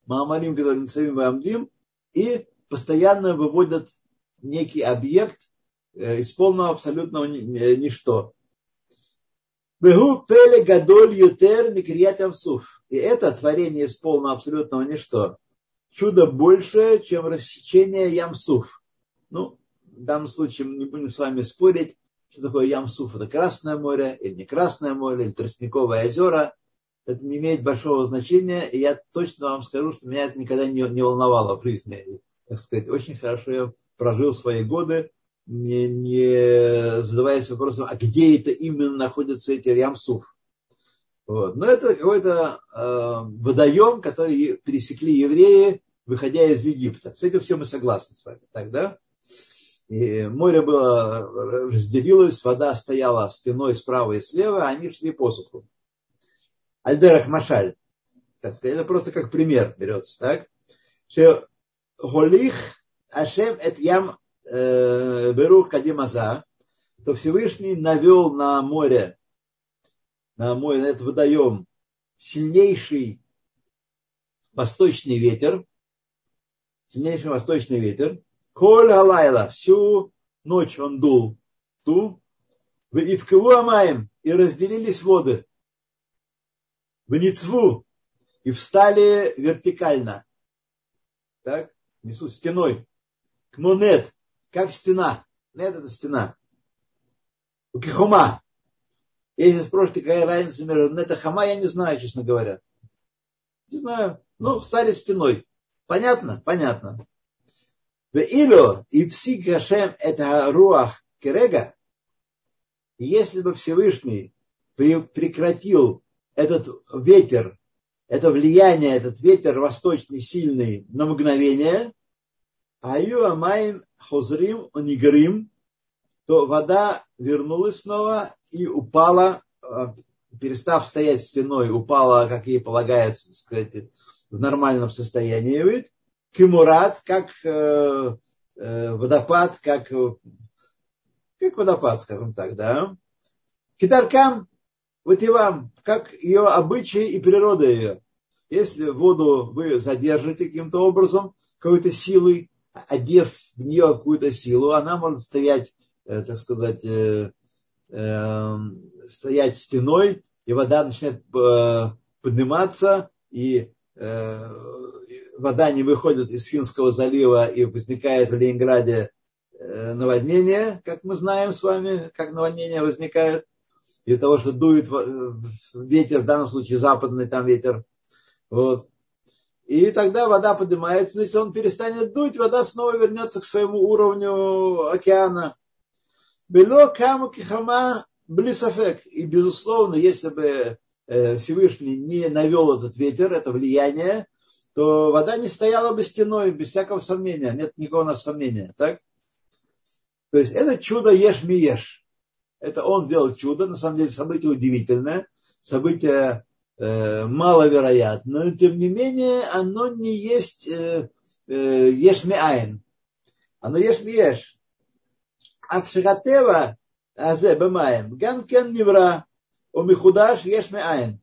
маамарим, которые ницавим, веомдим, и постоянно выводят некий объект э, из полного абсолютного ничто. Бегу пеле гадоль ютер микрият. И это творение из полного абсолютного ничто. Чудо больше, чем рассечение ямсуф. Ну, в данном случае мы не будем с вами спорить, что такое ямсуф. Это Красное море или не Красное море, или Тростниковые озера. Это не имеет большого значения. И я точно вам скажу, что меня это никогда не, не волновало в жизни так сказать, очень хорошо я прожил свои годы, не, не задаваясь вопросом, а где это именно находятся эти Ямсуф. Вот. Но это какой-то э, водоем, который пересекли евреи, выходя из Египта. С этим все мы согласны с вами. Так, да? И море было, разделилось, вода стояла стеной справа и слева, а они шли по суху. Альдерах Машаль. Так сказать, это просто как пример берется, так? Что Голих Ашем эт ям Берух Кадимаза, то Всевышний навел на море, на море, на этот водоем, сильнейший восточный ветер, сильнейший восточный ветер, Коль Алайла, всю ночь он дул, ту, и в Киву Амаем, и разделились воды, в Ницву, и встали вертикально. Так? несут стеной. Кмонет, как стена. Нет, это стена. У Кихума. Если спросите, какая разница между нет и хама, я не знаю, честно говоря. Не знаю. Ну, стали стеной. Понятно? Понятно. Ило и псик Гашем это руах керега, если бы Всевышний прекратил этот ветер это влияние, этот ветер восточный сильный на мгновение, аю амаим хозрим онигрим, то вода вернулась снова и упала, а, перестав стоять стеной, упала, как ей полагается, так сказать, в нормальном состоянии. Ведь кимурат, как э, э, водопад, как, как водопад, скажем так, да. Китаркам вот и вам, как ее обычаи и природа ее. Если воду вы задержите каким-то образом, какой-то силой, одев в нее какую-то силу, она может стоять, э, так сказать, э, э, стоять стеной, и вода начинает подниматься, и вода не выходит из Финского залива и возникает в Ленинграде наводнение, как мы знаем с вами, как наводнения возникают из-за того, что дует ветер, в данном случае западный там ветер. Вот. И тогда вода поднимается, если он перестанет дуть, вода снова вернется к своему уровню океана. Бело каму кихама блисафек. И безусловно, если бы э, Всевышний не навел этот ветер, это влияние, то вода не стояла бы стеной, без всякого сомнения. Нет никакого у нас сомнения. Так? То есть это чудо ешь ми ешь это он сделал чудо, на самом деле событие удивительное, событие э, маловероятное, но тем не менее оно не есть э, э, еш меайн. Оно еш еш. А в шагатева азе бемаем гам кен невра умихудаш еш меайн.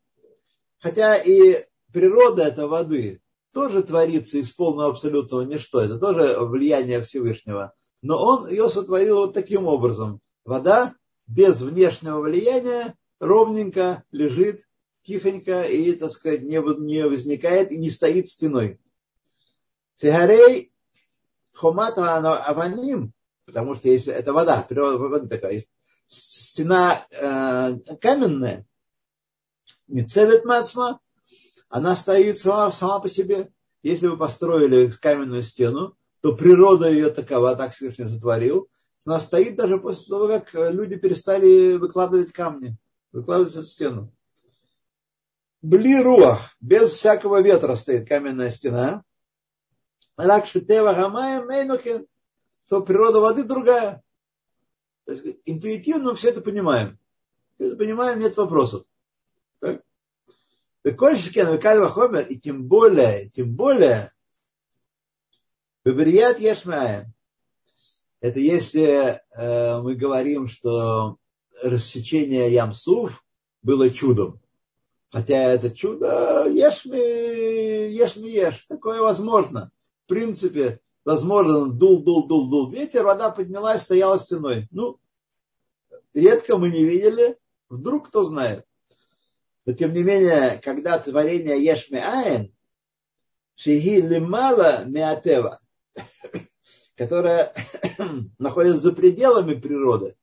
Хотя и природа этой воды тоже творится из полного абсолютного ничто. Это тоже влияние Всевышнего. Но он ее сотворил вот таким образом. Вода без внешнего влияния ровненько лежит, тихонько и, так сказать, не, не возникает и не стоит стеной. Сигарей хомата аваним, потому что если это вода, природа такая, стена э, каменная, мицевет мацма, она стоит сама, сама по себе. Если вы построили каменную стену, то природа ее такова, так Всевышний сотворил, она стоит даже после того, как люди перестали выкладывать камни, выкладывать эту стену. Бли руах, без всякого ветра стоит каменная стена. Ракшитева гамая мейнухин, то природа воды другая. То есть, интуитивно мы все это понимаем. Все это понимаем, нет вопросов. Так? Хомер, и тем более, тем более, Бабрият Яшмая. Это если э, мы говорим, что рассечение Ямсув было чудом. Хотя это чудо ешь ми, ешь ми ешь. Такое возможно. В принципе, возможно, дул, дул, дул, дул ветер, вода поднялась, стояла стеной. Ну, редко мы не видели, вдруг кто знает. Но тем не менее, когда творение Ешми Айн, Шиги Лимала Меатева, которая находится за пределами природы,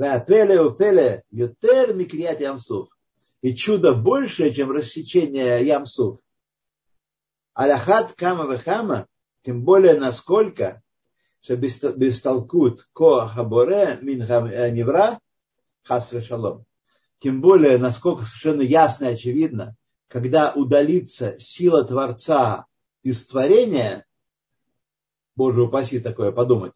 Вапеле упеле ютер микрият ямсуф. И чудо большее, чем рассечение ямсуф. Аляхат кама вехама, тем более насколько, что бестолкут ко хаборе мин невра хас шалом. Тем более, насколько совершенно ясно и очевидно, когда удалится сила Творца из творения, Боже упаси такое подумать,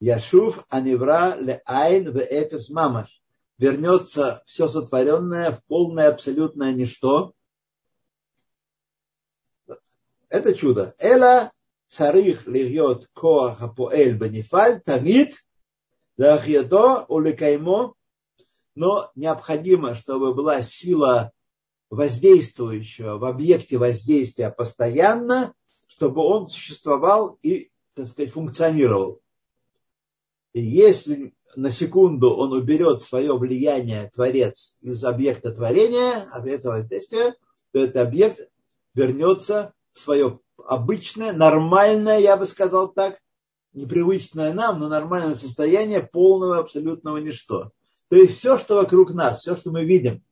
Яшув Анивра ле Айн в Эфес Мамаш. Вернется все сотворенное в полное абсолютное ничто. Это чудо. Эла царих льет коаха поэль бенифаль тамид лахьето уликаймо. Но необходимо, чтобы была сила воздействующего в объекте воздействия постоянно, чтобы он существовал и, так сказать, функционировал. Если на секунду он уберет свое влияние, Творец, из объекта творения, объекта воздействия, то этот объект вернется в свое обычное, нормальное, я бы сказал так, непривычное нам, но нормальное состояние полного абсолютного ничто. То есть все, что вокруг нас, все, что мы видим,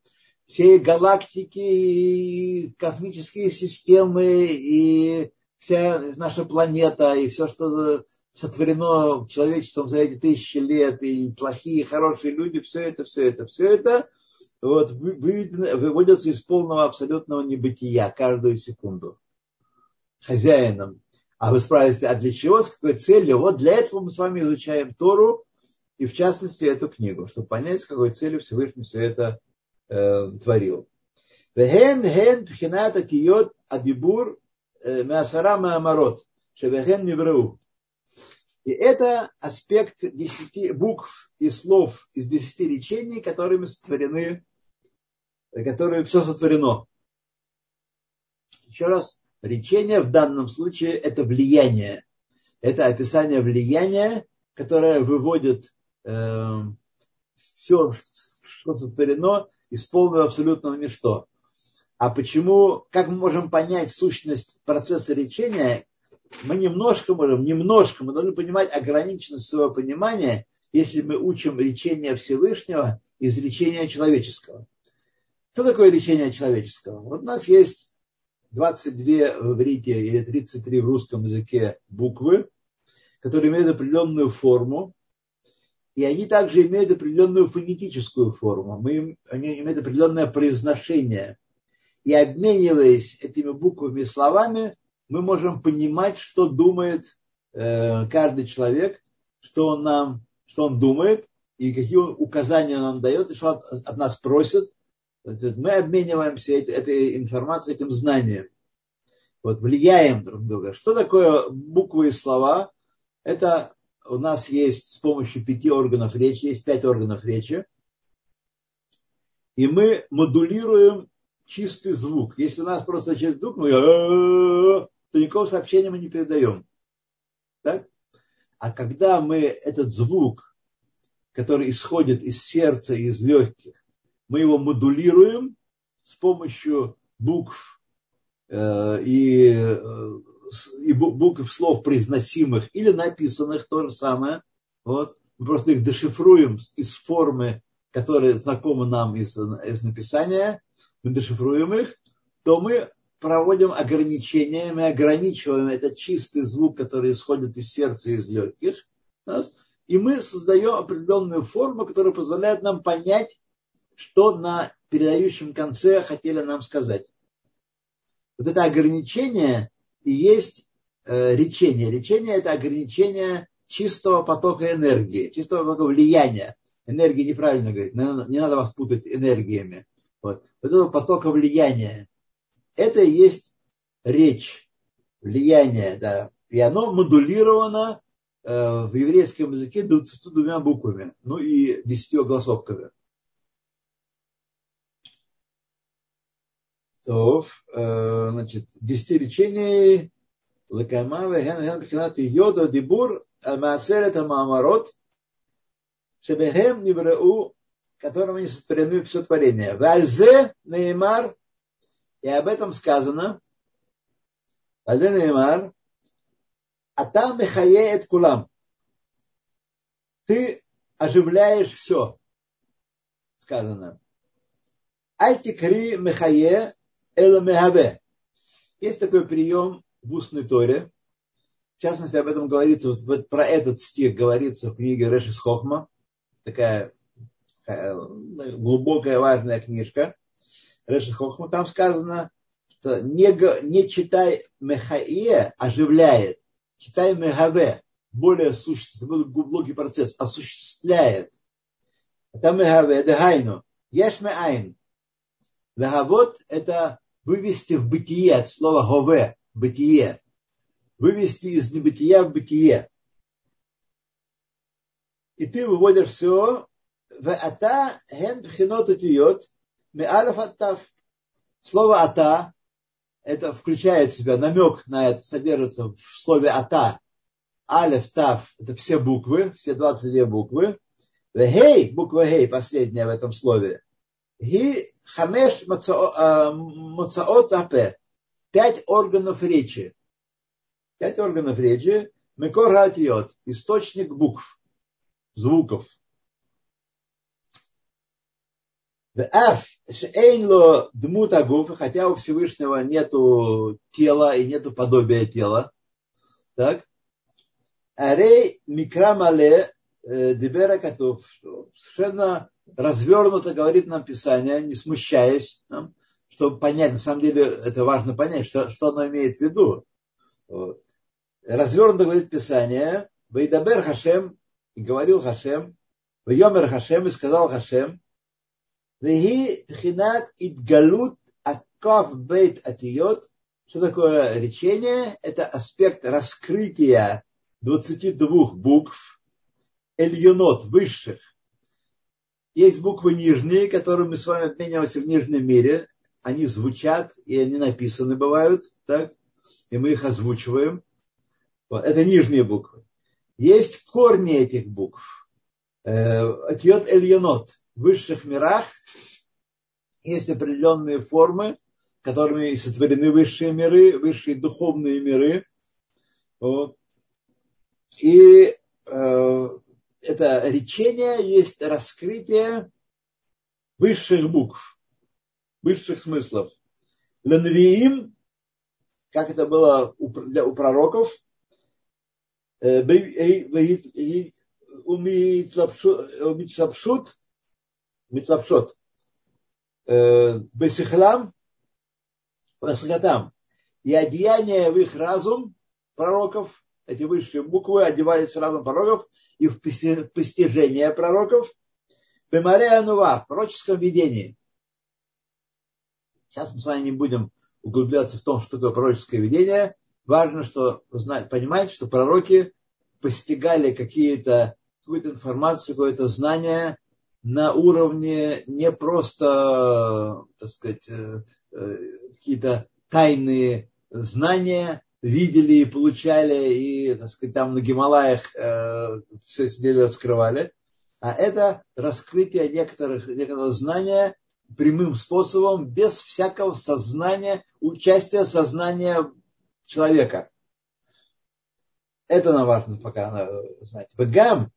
все галактики, космические системы, и вся наша планета, и все, что сотворено человечеством за эти тысячи лет, и плохие, и хорошие люди, все это, все это, все это вот, выводятся из полного абсолютного небытия каждую секунду хозяином. А вы спрашиваете, а для чего, с какой целью? Вот для этого мы с вами изучаем Тору, и в частности эту книгу, чтобы понять, с какой целью Всевышний все это э, творил. Пхината тиот адибур э, мясара маамарот, шевехен невреу. И это аспект десяти букв и слов из десяти речений, которыми сотворены, которые все сотворено. Еще раз, речение в данном случае это влияние. Это описание влияния, которое выводит э, все, что сотворено, из полного абсолютного ничто. А почему, как мы можем понять сущность процесса речения, мы немножко можем, немножко, мы должны понимать ограниченность своего понимания, если мы учим речение Всевышнего из речения человеческого. Что такое речение человеческого? Вот у нас есть 22 в иврите или 33 в русском языке буквы, которые имеют определенную форму, и они также имеют определенную фонетическую форму. Мы, они имеют определенное произношение. И обмениваясь этими буквами и словами, мы можем понимать, что думает э, каждый человек, что он нам, что он думает, и какие указания он нам дает, и что от, от нас просит. Мы обмениваемся этой, этой информацией, этим знанием. Вот, влияем друг на друга. Что такое буквы и слова? Это у нас есть с помощью пяти органов речи, есть пять органов речи. И мы модулируем чистый звук. Если у нас просто чистый звук, мы то никакого сообщения мы не передаем. Так? А когда мы этот звук, который исходит из сердца и из легких, мы его модулируем с помощью букв э, и, э, и букв слов произносимых или написанных, то же самое. Вот. Мы просто их дешифруем из формы, которые знакомы нам из, из написания, мы дешифруем их, то мы проводим ограничения, мы ограничиваем этот чистый звук, который исходит из сердца из легких, и мы создаем определенную форму, которая позволяет нам понять, что на передающем конце хотели нам сказать. Вот это ограничение и есть э, речение. Речение – это ограничение чистого потока энергии, чистого потока влияния. Энергия неправильно говорит, не надо вас путать энергиями. Вот. вот этого потока влияния. Это и есть речь, влияние, да. И оно модулировано э, в еврейском языке 22 буквами, ну и 10 голосовками. То, э, значит, десяти речений Лекамаве Ген Ген Йода Дибур Аль-Маасерет Амамарот Шебехем Нивреу, которым они сотворены все творение. Вальзе Неймар, и об этом сказано, Вальзе Неймар, а там Мехае Кулам. Ты оживляешь все, сказано. Альтикри Мехае Эла Мехаве. Есть такой прием в устной Торе, в частности, об этом говорится, вот, вот про этот стих говорится в книге Решис Хохма, такая, такая глубокая, важная книжка. Решис Хохма, там сказано, что не, не читай Мехаие, оживляет, читай Мегаве, более существенный, глубокий процесс, осуществляет. Это Мегаве, Дегайну, Ешме Айн. Легавот – это вывести в бытие от слова Гове, бытие вывести из небытия в бытие. И ты выводишь все в ата ген пхинот утиот меалев аттав. Слово ата это включает в себя намек на это содержится в слове ата. Алев, тав, это все буквы, все 22 буквы. Гей, буква гей, последняя в этом слове. Ги хамеш мацаот апе. Пять органов речи. Пять органов речи. Мекор хатиот. Источник букв. Звуков. Хотя у Всевышнего нету тела и нету подобия тела. Так? Арей микрамале э, дебера котов. Совершенно развернуто говорит нам Писание, не смущаясь, чтобы понять, на самом деле это важно понять, что, что оно имеет в виду. Вот развернуто говорит Писание, Вейдабер Хашем, и говорил Хашем, Вейомер Хашем, и сказал Хашем, Веги Хинат Идгалут Акав Бейт Атиот, что такое речение? Это аспект раскрытия 22 букв, эльюнот, высших. Есть буквы нижние, которые мы с вами обмениваемся в нижнем мире. Они звучат, и они написаны бывают, так? И мы их озвучиваем. Это нижние буквы. Есть корни этих букв. Атьот Эльянот. В высших мирах есть определенные формы, которыми сотворены высшие миры, высшие духовные миры. Вот. И э, это речение есть раскрытие высших букв, высших смыслов. Ленвиим, как это было у, для, у пророков, э, умитлапшут, Э, Бесихлам Васгатам. И одеяния в их разум пророков, эти высшие буквы одевались в разум пророков и в постижение пророков. Бемаре Анува в пророческом видении. Сейчас мы с вами не будем углубляться в том, что такое пророческое видение. Важно, что знать, понимать, что пророки постигали какие-то, какую-то информацию, какое-то знание, на уровне не просто, так сказать, э, э, какие-то тайные знания, видели и получали, и, так сказать, там на Гималаях э, все себе раскрывали, а это раскрытие некоторых, некоторого знания прямым способом, без всякого сознания, участия сознания человека. Это нам важно пока знать. Бегам,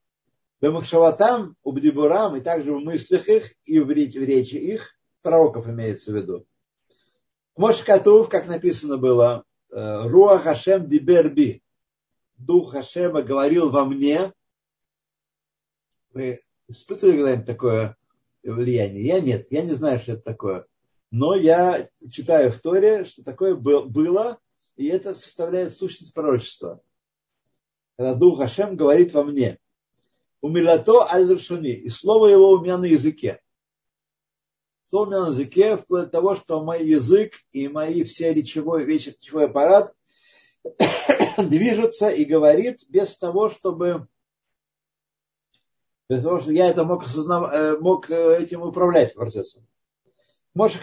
бемахшаватам, убдибурам, и также в мыслях их и в речи их, пророков имеется в виду. Мош Катув, как написано было, э, Руа Хашем Диберби. Дух Хашема говорил во мне. Вы испытывали когда-нибудь такое влияние. Я нет, я не знаю, что это такое. Но я читаю в Торе, что такое было, и это составляет сущность пророчества. Когда Дух Хашем говорит во мне. Умилато аль И слово его у меня на языке. Слово у меня на языке, вплоть до того, что мой язык и мои все речевой, весь речевой аппарат движется и говорит без того, чтобы без того, что я это мог, осознав, э, мог э, этим управлять процессом. Моша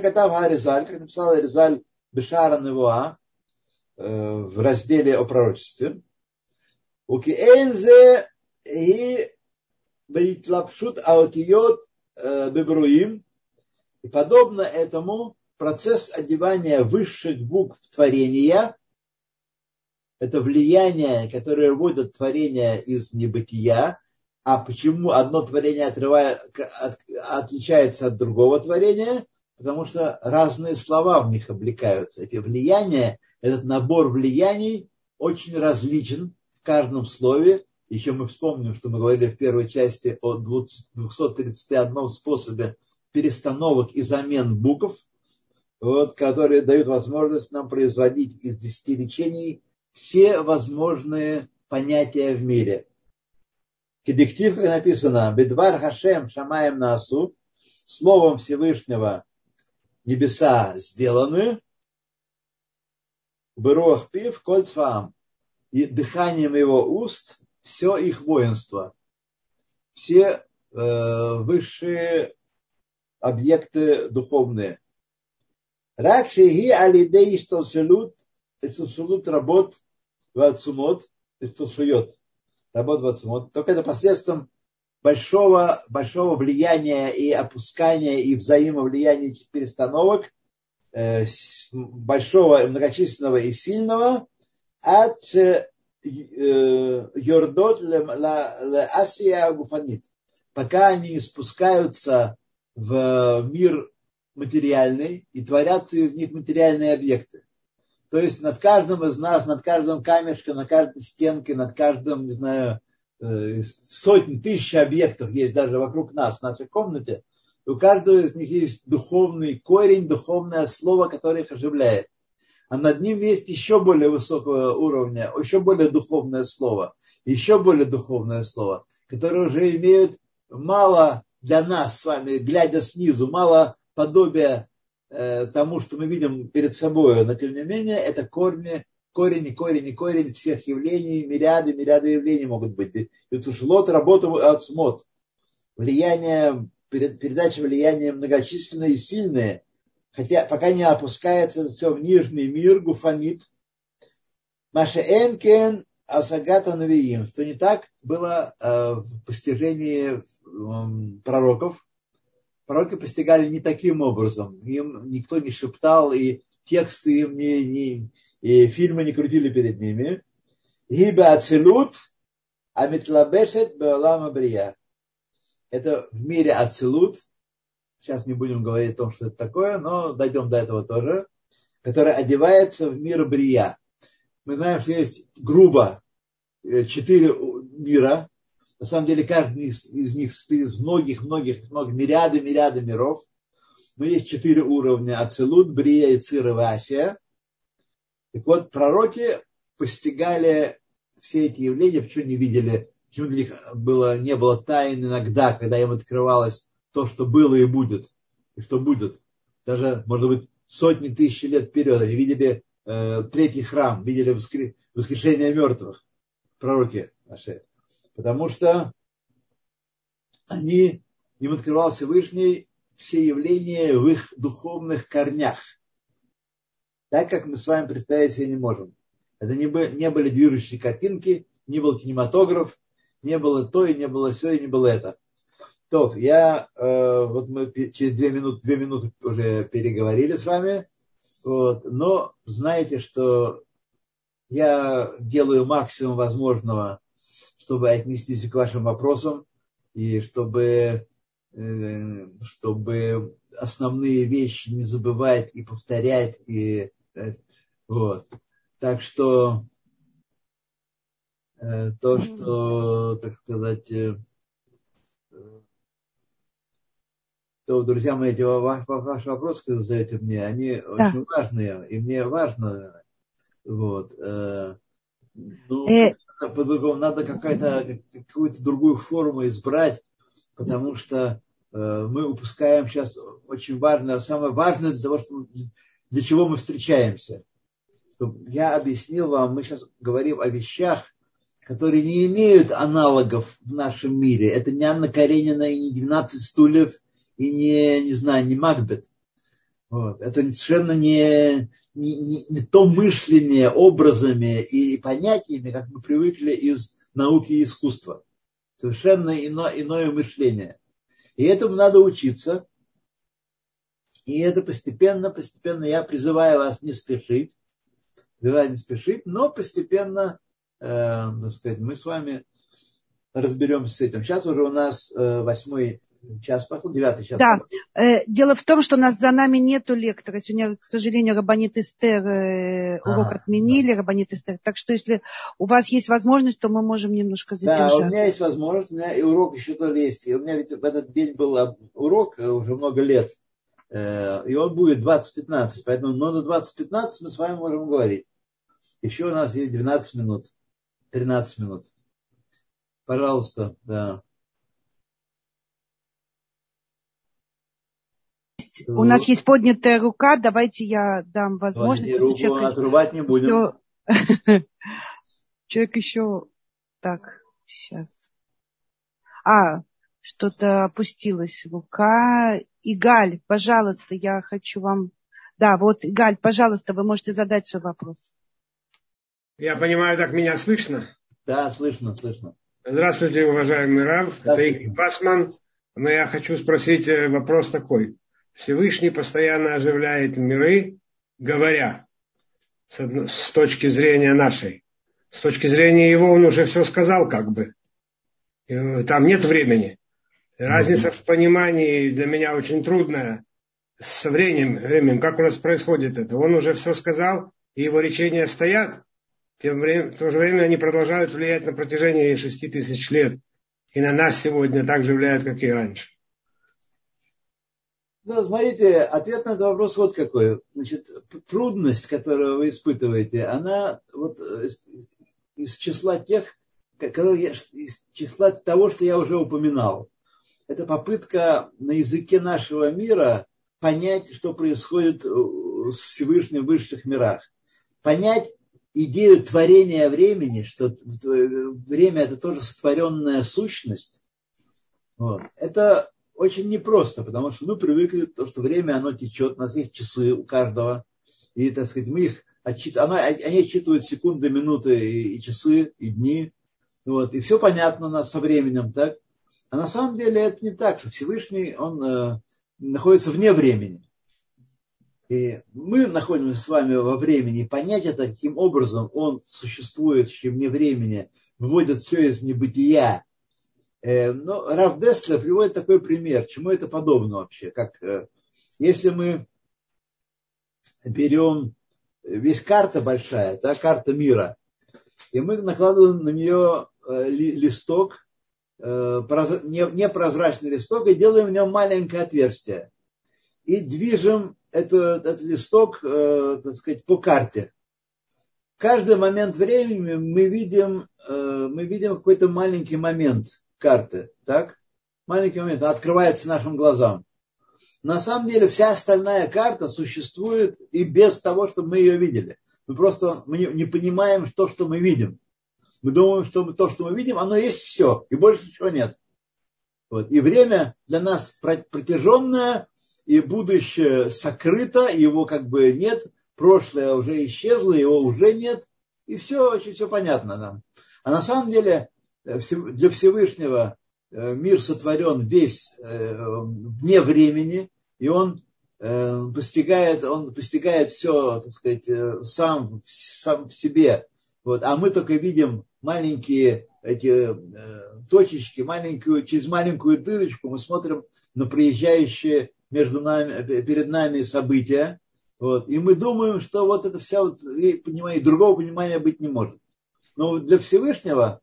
Катав Аризаль, как написал Аризаль Бешара Невуа в разделе о пророчестве. У Киэнзе и Бейтлапшут Аотиот Бебруим. И подобно этому процесс одевания высших букв творения – это влияние, которое вводит творение из небытия, а почему одно творение отрывает, от, отличается от другого творения? Потому что разные слова в них облекаются. Эти влияния, этот набор влияний очень различен в каждом слове. Еще мы вспомним, что мы говорили в первой части о 231 способе перестановок и замен букв, вот, которые дают возможность нам производить из десяти речений все возможные понятия в мире – Кедиктив, как написано, Бедвар Хашем Шамаем Насу, Словом Всевышнего небеса сделаны, Берох Пив, Кольцвам, и дыханием его уст все их воинство, все э, высшие объекты духовные. Ракшиги алидей шталшелут, шталшелут работ вацумот, шталшует работ Вацмот, только это посредством большого, большого влияния и опускания и взаимовлияния этих перестановок, э, большого, многочисленного и сильного, от э, Йордот Асия Гуфанит, пока они спускаются в мир материальный и творятся из них материальные объекты. То есть над каждым из нас, над каждым камешком, над каждой стенкой, над каждым, не знаю, э, сотни, тысяч объектов есть даже вокруг нас, в нашей комнате. У каждого из них есть духовный корень, духовное слово, которое их оживляет. А над ним есть еще более высокого уровня, еще более духовное слово, еще более духовное слово, которое уже имеют мало для нас с вами, глядя снизу, мало подобия Э, тому, что мы видим перед собой, но тем не менее это корни, корень и корень и корень всех явлений, мириады, мириады явлений могут быть. Это шлот работу от смот. Влияние, передача влияния многочисленные и сильные, хотя пока не опускается все в нижний мир, гуфанит. Маша Энкен Асагата Навиим, что не так было э, в постижении пророков, пророки постигали не таким образом. Им никто не шептал, и тексты им не, не и фильмы не крутили перед ними. Гиба ацелут, а метлабешет беолама брия. Это в мире ацелут. Сейчас не будем говорить о том, что это такое, но дойдем до этого тоже. Который одевается в мир брия. Мы знаем, что есть грубо э, четыре мира. На самом деле каждый из, из них состоит из многих, многих, мириады, мириады миров. Но есть четыре уровня. Ацелут, Брия, и Ицир Асия. Так вот, пророки постигали все эти явления, почему не видели, почему для них было, не было тайн иногда, когда им открывалось то, что было и будет, и что будет. Даже, может быть, сотни тысяч лет вперед. Они видели э, третий храм, видели воскрешение мертвых, пророки наши потому что они, им открывал Всевышний все явления в их духовных корнях. Так, как мы с вами представить себе не можем. Это не, были, не были движущие картинки, не был кинематограф, не было то, и не было все, и не было это. То, я, э, вот мы через две минуты, две минуты уже переговорили с вами, вот, но знаете, что я делаю максимум возможного чтобы отнестись к вашим вопросам и чтобы, э, чтобы основные вещи не забывать и повторять. И, э, вот. Так что э, то, что, так сказать, то, друзья мои, эти ваши, ваши вопросы, которые задаете мне, они да. очень важные, и мне важно. Вот. Э, ну, э... по-другому надо какая-то, какую-то другую форму избрать, потому что э, мы упускаем сейчас очень важное, самое важное для того, что, для чего мы встречаемся. Я объяснил вам, мы сейчас говорим о вещах, которые не имеют аналогов в нашем мире. Это не Анна Каренина и не 12 стульев, и не, не знаю, не Макбет. Вот. Это совершенно не, не, не, не то мышление образами и понятиями, как мы привыкли из науки и искусства. Совершенно ино, иное мышление. И этому надо учиться. И это постепенно, постепенно я призываю вас не спешить, призываю не спешить, но постепенно э, так сказать, мы с вами разберемся с этим. Сейчас уже у нас э, восьмой час пошел, девятый час. Да, э, дело в том, что у нас за нами нету лектора. Сегодня, к сожалению, Рабанит Эстер э, урок а, отменили, да. Рабанит Эстер. Так что, если у вас есть возможность, то мы можем немножко задержаться. Да, у меня есть возможность, у меня и урок еще тоже есть. И у меня ведь в этот день был урок э, уже много лет. Э, и он будет 20-15. Поэтому но на 20-15 мы с вами можем говорить. Еще у нас есть 12 минут. 13 минут. Пожалуйста, да. У нас есть поднятая рука, давайте я дам возможность. Руку человек... отрубать не будем. Человек еще... Так, сейчас. А, что-то опустилась рука. Игаль, пожалуйста, я хочу вам... Да, вот, Игаль, пожалуйста, вы можете задать свой вопрос. Я понимаю, так меня слышно? Да, слышно, слышно. Здравствуйте, уважаемый Рав. Это Игорь Басман. Но я хочу спросить э, вопрос такой. Всевышний постоянно оживляет миры, говоря, с, точки зрения нашей. С точки зрения его он уже все сказал как бы. Э, там нет времени. Разница в понимании для меня очень трудная со временем, временем, как у нас происходит это. Он уже все сказал, и его речения стоят, тем временем, в то же время они продолжают влиять на протяжении шести тысяч лет. И на нас сегодня так же влияют, как и раньше. Ну, смотрите, ответ на этот вопрос вот какой. Значит, трудность, которую вы испытываете, она вот из, из числа тех, которые, из числа того, что я уже упоминал. Это попытка на языке нашего мира понять, что происходит с Всевышним в высших мирах. Понять идею творения времени, что время это тоже сотворенная сущность, вот, это очень непросто, потому что мы привыкли, то, что время оно течет, у нас есть часы у каждого, и, так сказать, мы их отчитываем, они отсчитывают секунды, минуты, и, и часы, и дни, вот, и все понятно у нас со временем, так? А на самом деле это не так, что Всевышний, он э, находится вне времени. И мы находимся с вами во времени, понять это, каким образом он существует вне времени, выводит все из небытия. Э, но Раф Деслер приводит такой пример, чему это подобно вообще. Как, э, если мы берем весь карта большая, да, карта мира, и мы накладываем на нее э, листок, непрозрачный листок, и делаем в нем маленькое отверстие. И движем этот, этот листок, э, так сказать, по карте. В каждый момент времени мы видим, э, мы видим какой-то маленький момент карты, так? Маленький момент, открывается нашим глазам. На самом деле вся остальная карта существует и без того, чтобы мы ее видели. Мы просто не, понимаем то, что мы видим. Мы думаем, что мы, то, что мы видим, оно есть все, и больше ничего нет. Вот. И время для нас протяженное, и будущее сокрыто, его как бы нет, прошлое уже исчезло, его уже нет, и все очень все понятно нам. А на самом деле для Всевышнего э, мир сотворен весь э, вне времени, и он постигает, он постигает все, так сказать, сам, сам в себе. Вот. А мы только видим маленькие эти точечки, маленькую, через маленькую дырочку мы смотрим на приезжающие между нами, перед нами события, вот, и мы думаем, что вот это вся вот, понимание, другого понимания быть не может. Но для Всевышнего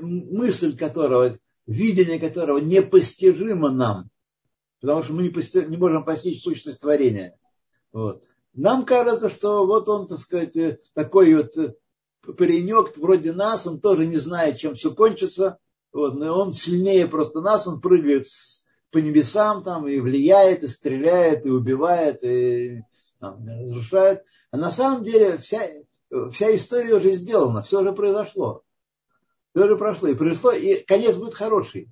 мысль которого видение которого непостижимо нам, потому что мы не, пости, не можем постичь сущность творения. Вот. Нам кажется, что вот он, так сказать, такой вот паренек вроде нас, он тоже не знает, чем все кончится, вот, но он сильнее просто нас, он прыгает по небесам там и влияет, и стреляет, и убивает, и там, разрушает. А на самом деле вся, вся история уже сделана, все уже произошло. Все уже прошло. И произошло, и конец будет хороший.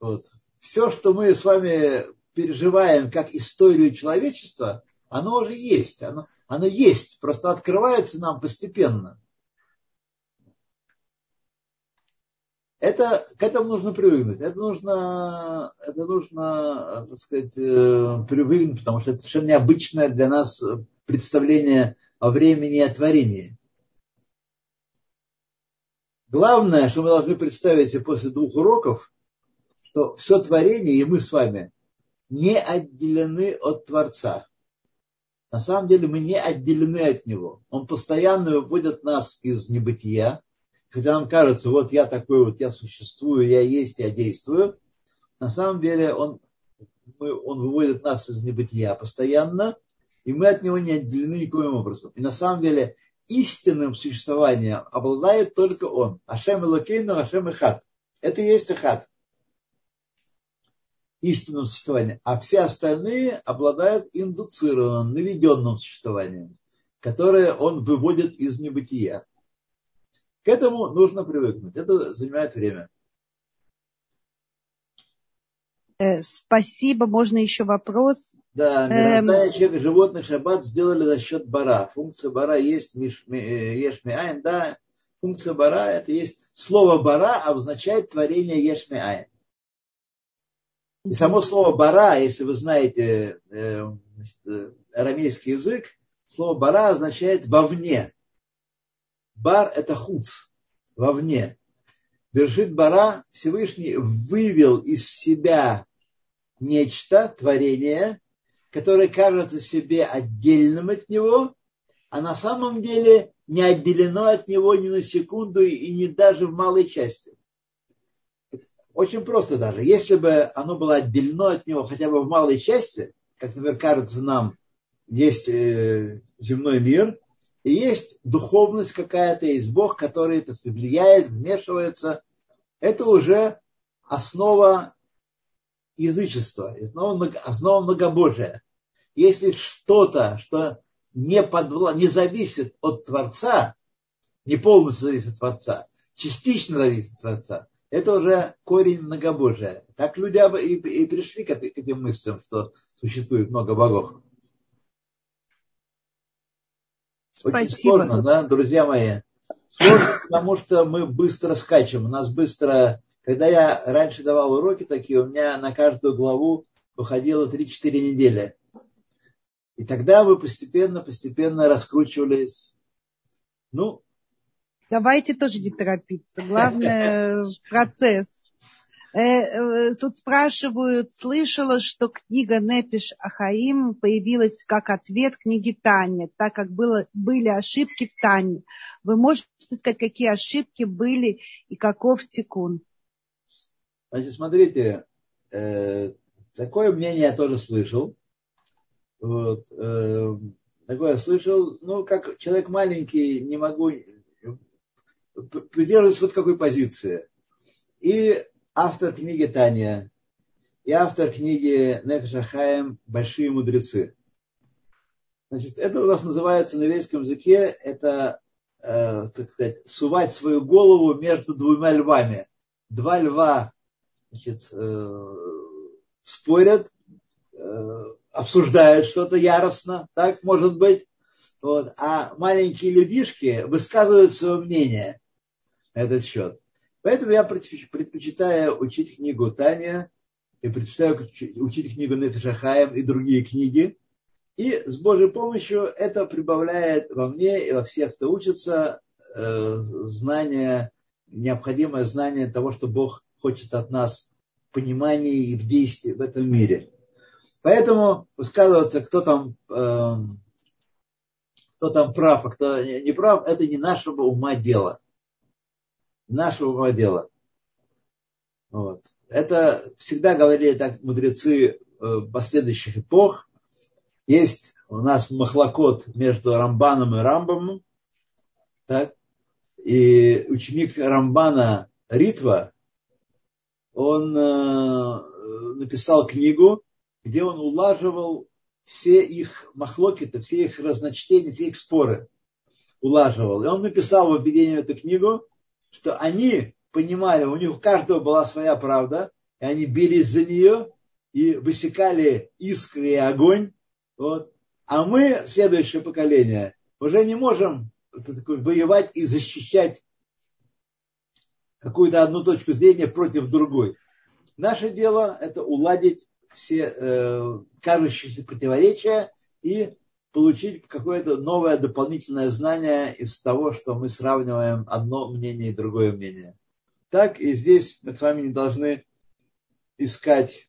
Вот. Все, что мы с вами переживаем как историю человечества, оно уже есть. Оно, оно есть, просто открывается нам постепенно. Это, к этому нужно привыкнуть. Это нужно, это нужно, так сказать, э, привыкнуть, потому что это совершенно необычное для нас представление о времени и о творении. Главное, что мы должны представить себе после двух уроков, что все творение и мы с вами не отделены от Творца. На самом деле мы не отделены от Него. Он постоянно выводит нас из небытия, когда нам кажется, вот я такой вот, я существую, я есть, я действую. На самом деле он, мы, он выводит нас из небытия постоянно, и мы от него не отделены никоим образом. И на самом деле истинным существованием обладает только он. Ашем Элокейну, Ашем Ихат. Это и есть Ихат истинным существованием, а все остальные обладают индуцированным, наведенным существованием, которое он выводит из небытия. К этому нужно привыкнуть. Это занимает время. Э, спасибо. Можно еще вопрос? Да, миротворение эм... животных шаббат сделали за счет бара. Функция бара есть э, ешми да. Функция бара это есть слово бара обозначает творение ешми айн. И само слово бара, если вы знаете э, значит, арамейский язык, слово бара означает вовне. Бар это хуц, вовне. Бершит бара Всевышний вывел из себя нечто, творение, которое кажется себе отдельным от него, а на самом деле не отделено от него ни на секунду и не даже в малой части. Очень просто даже. Если бы оно было отделено от него хотя бы в малой части, как, например, кажется нам, есть э, земной мир, и есть духовность какая-то, есть Бог, который это влияет, вмешивается, это уже основа язычества, основа, многобожия. Если что-то, что не, подвла... не зависит от Творца, не полностью зависит от Творца, частично зависит от Творца, это уже корень многобожия. Так люди и, и пришли к, этим мыслям, что существует много богов. Спасибо. Очень сложно, да, друзья мои? Сложно, потому что мы быстро скачем. У нас быстро... Когда я раньше давал уроки такие, у меня на каждую главу выходило 3-4 недели. И тогда мы постепенно, постепенно раскручивались. Ну, Давайте тоже не торопиться. Главное процесс. Э, э, тут спрашивают, слышала, что книга Непиш Ахаим появилась как ответ книги Таня, так как было, были ошибки в Тане. Вы можете сказать, какие ошибки были и каков тикун? Значит, смотрите, э, такое мнение я тоже слышал. Вот, э, такое я слышал. Ну, как человек маленький, не могу придерживаюсь вот какой позиции. И автор книги Таня, и автор книги Нефешахаем «Большие мудрецы». Значит, это у нас называется на еврейском языке, это, э, так сказать, сувать свою голову между двумя львами. Два льва значит, э, спорят, э, обсуждают что-то яростно, так может быть. Вот. А маленькие людишки высказывают свое мнение этот счет. Поэтому я предпочитаю учить книгу Таня, и предпочитаю учить книгу Нефишахаем и другие книги. И с Божьей помощью это прибавляет во мне и во всех, кто учится, э, знание, необходимое знание того, что Бог хочет от нас в понимании и в действии в этом мире. Поэтому высказываться, кто там, э, кто там прав, а кто не прав, это не нашего ума дело нашего дела. Вот. Это всегда говорили так мудрецы э, последующих эпох. Есть у нас махлокот между Рамбаном и Рамбамом. Так? И ученик Рамбана Ритва, он э, написал книгу, где он улаживал все их махлокиты, все их разночтения, все их споры улаживал. И он написал в введении эту книгу, что они понимали, у них у каждого была своя правда, и они бились за нее и высекали искры и огонь. Вот. А мы, следующее поколение, уже не можем воевать и защищать какую-то одну точку зрения против другой. Наше дело это уладить все э, кажущиеся противоречия и получить какое-то новое дополнительное знание из того, что мы сравниваем одно мнение и другое мнение. Так и здесь мы с вами не должны искать,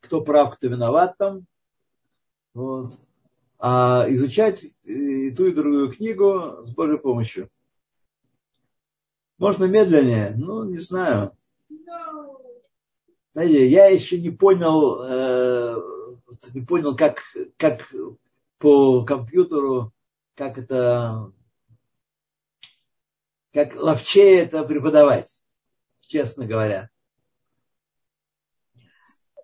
кто прав, кто виноват там, вот, а изучать и ту и другую книгу с Божьей помощью. Можно медленнее, ну, не знаю. Знаете, я еще не понял, э, не понял, как, как по компьютеру, как это, как ловчее это преподавать, честно говоря.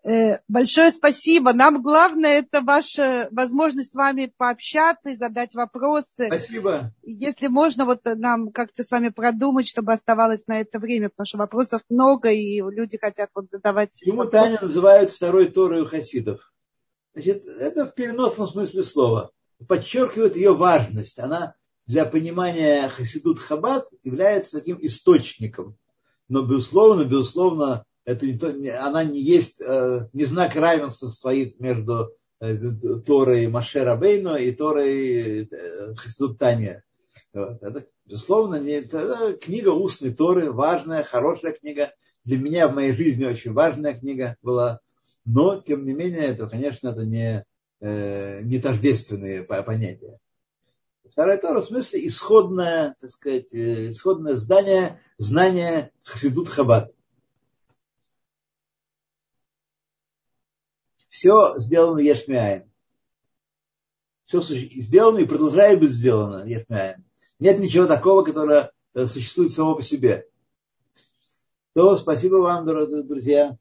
Э, большое спасибо. Нам главное это ваша возможность с вами пообщаться и задать вопросы. Спасибо. Если можно, вот нам как-то с вами продумать, чтобы оставалось на это время, потому что вопросов много, и люди хотят вот задавать. Почему Таня называют второй Торой у хасидов? Значит, это в переносном смысле слова. Подчеркивает ее важность. Она для понимания хасидут хаббат является таким источником. Но, безусловно, безусловно, это не то, она не есть, э, не знак равенства стоит между э, Торой Маше Рабейну и Торой э, Хасидут Таня. Вот. Это, безусловно, не, это книга устной Торы, важная, хорошая книга. Для меня в моей жизни очень важная книга была. Но, тем не менее, это, конечно, это не, не тождественные понятия. Вторая Тора в смысле исходное, так сказать, исходное здание, знание Хасидут Хаббат. все сделано Ешмиаем. Все сделано и продолжает быть сделано Ешмиаем. Нет ничего такого, которое э, существует само по себе. То, спасибо вам, друзья.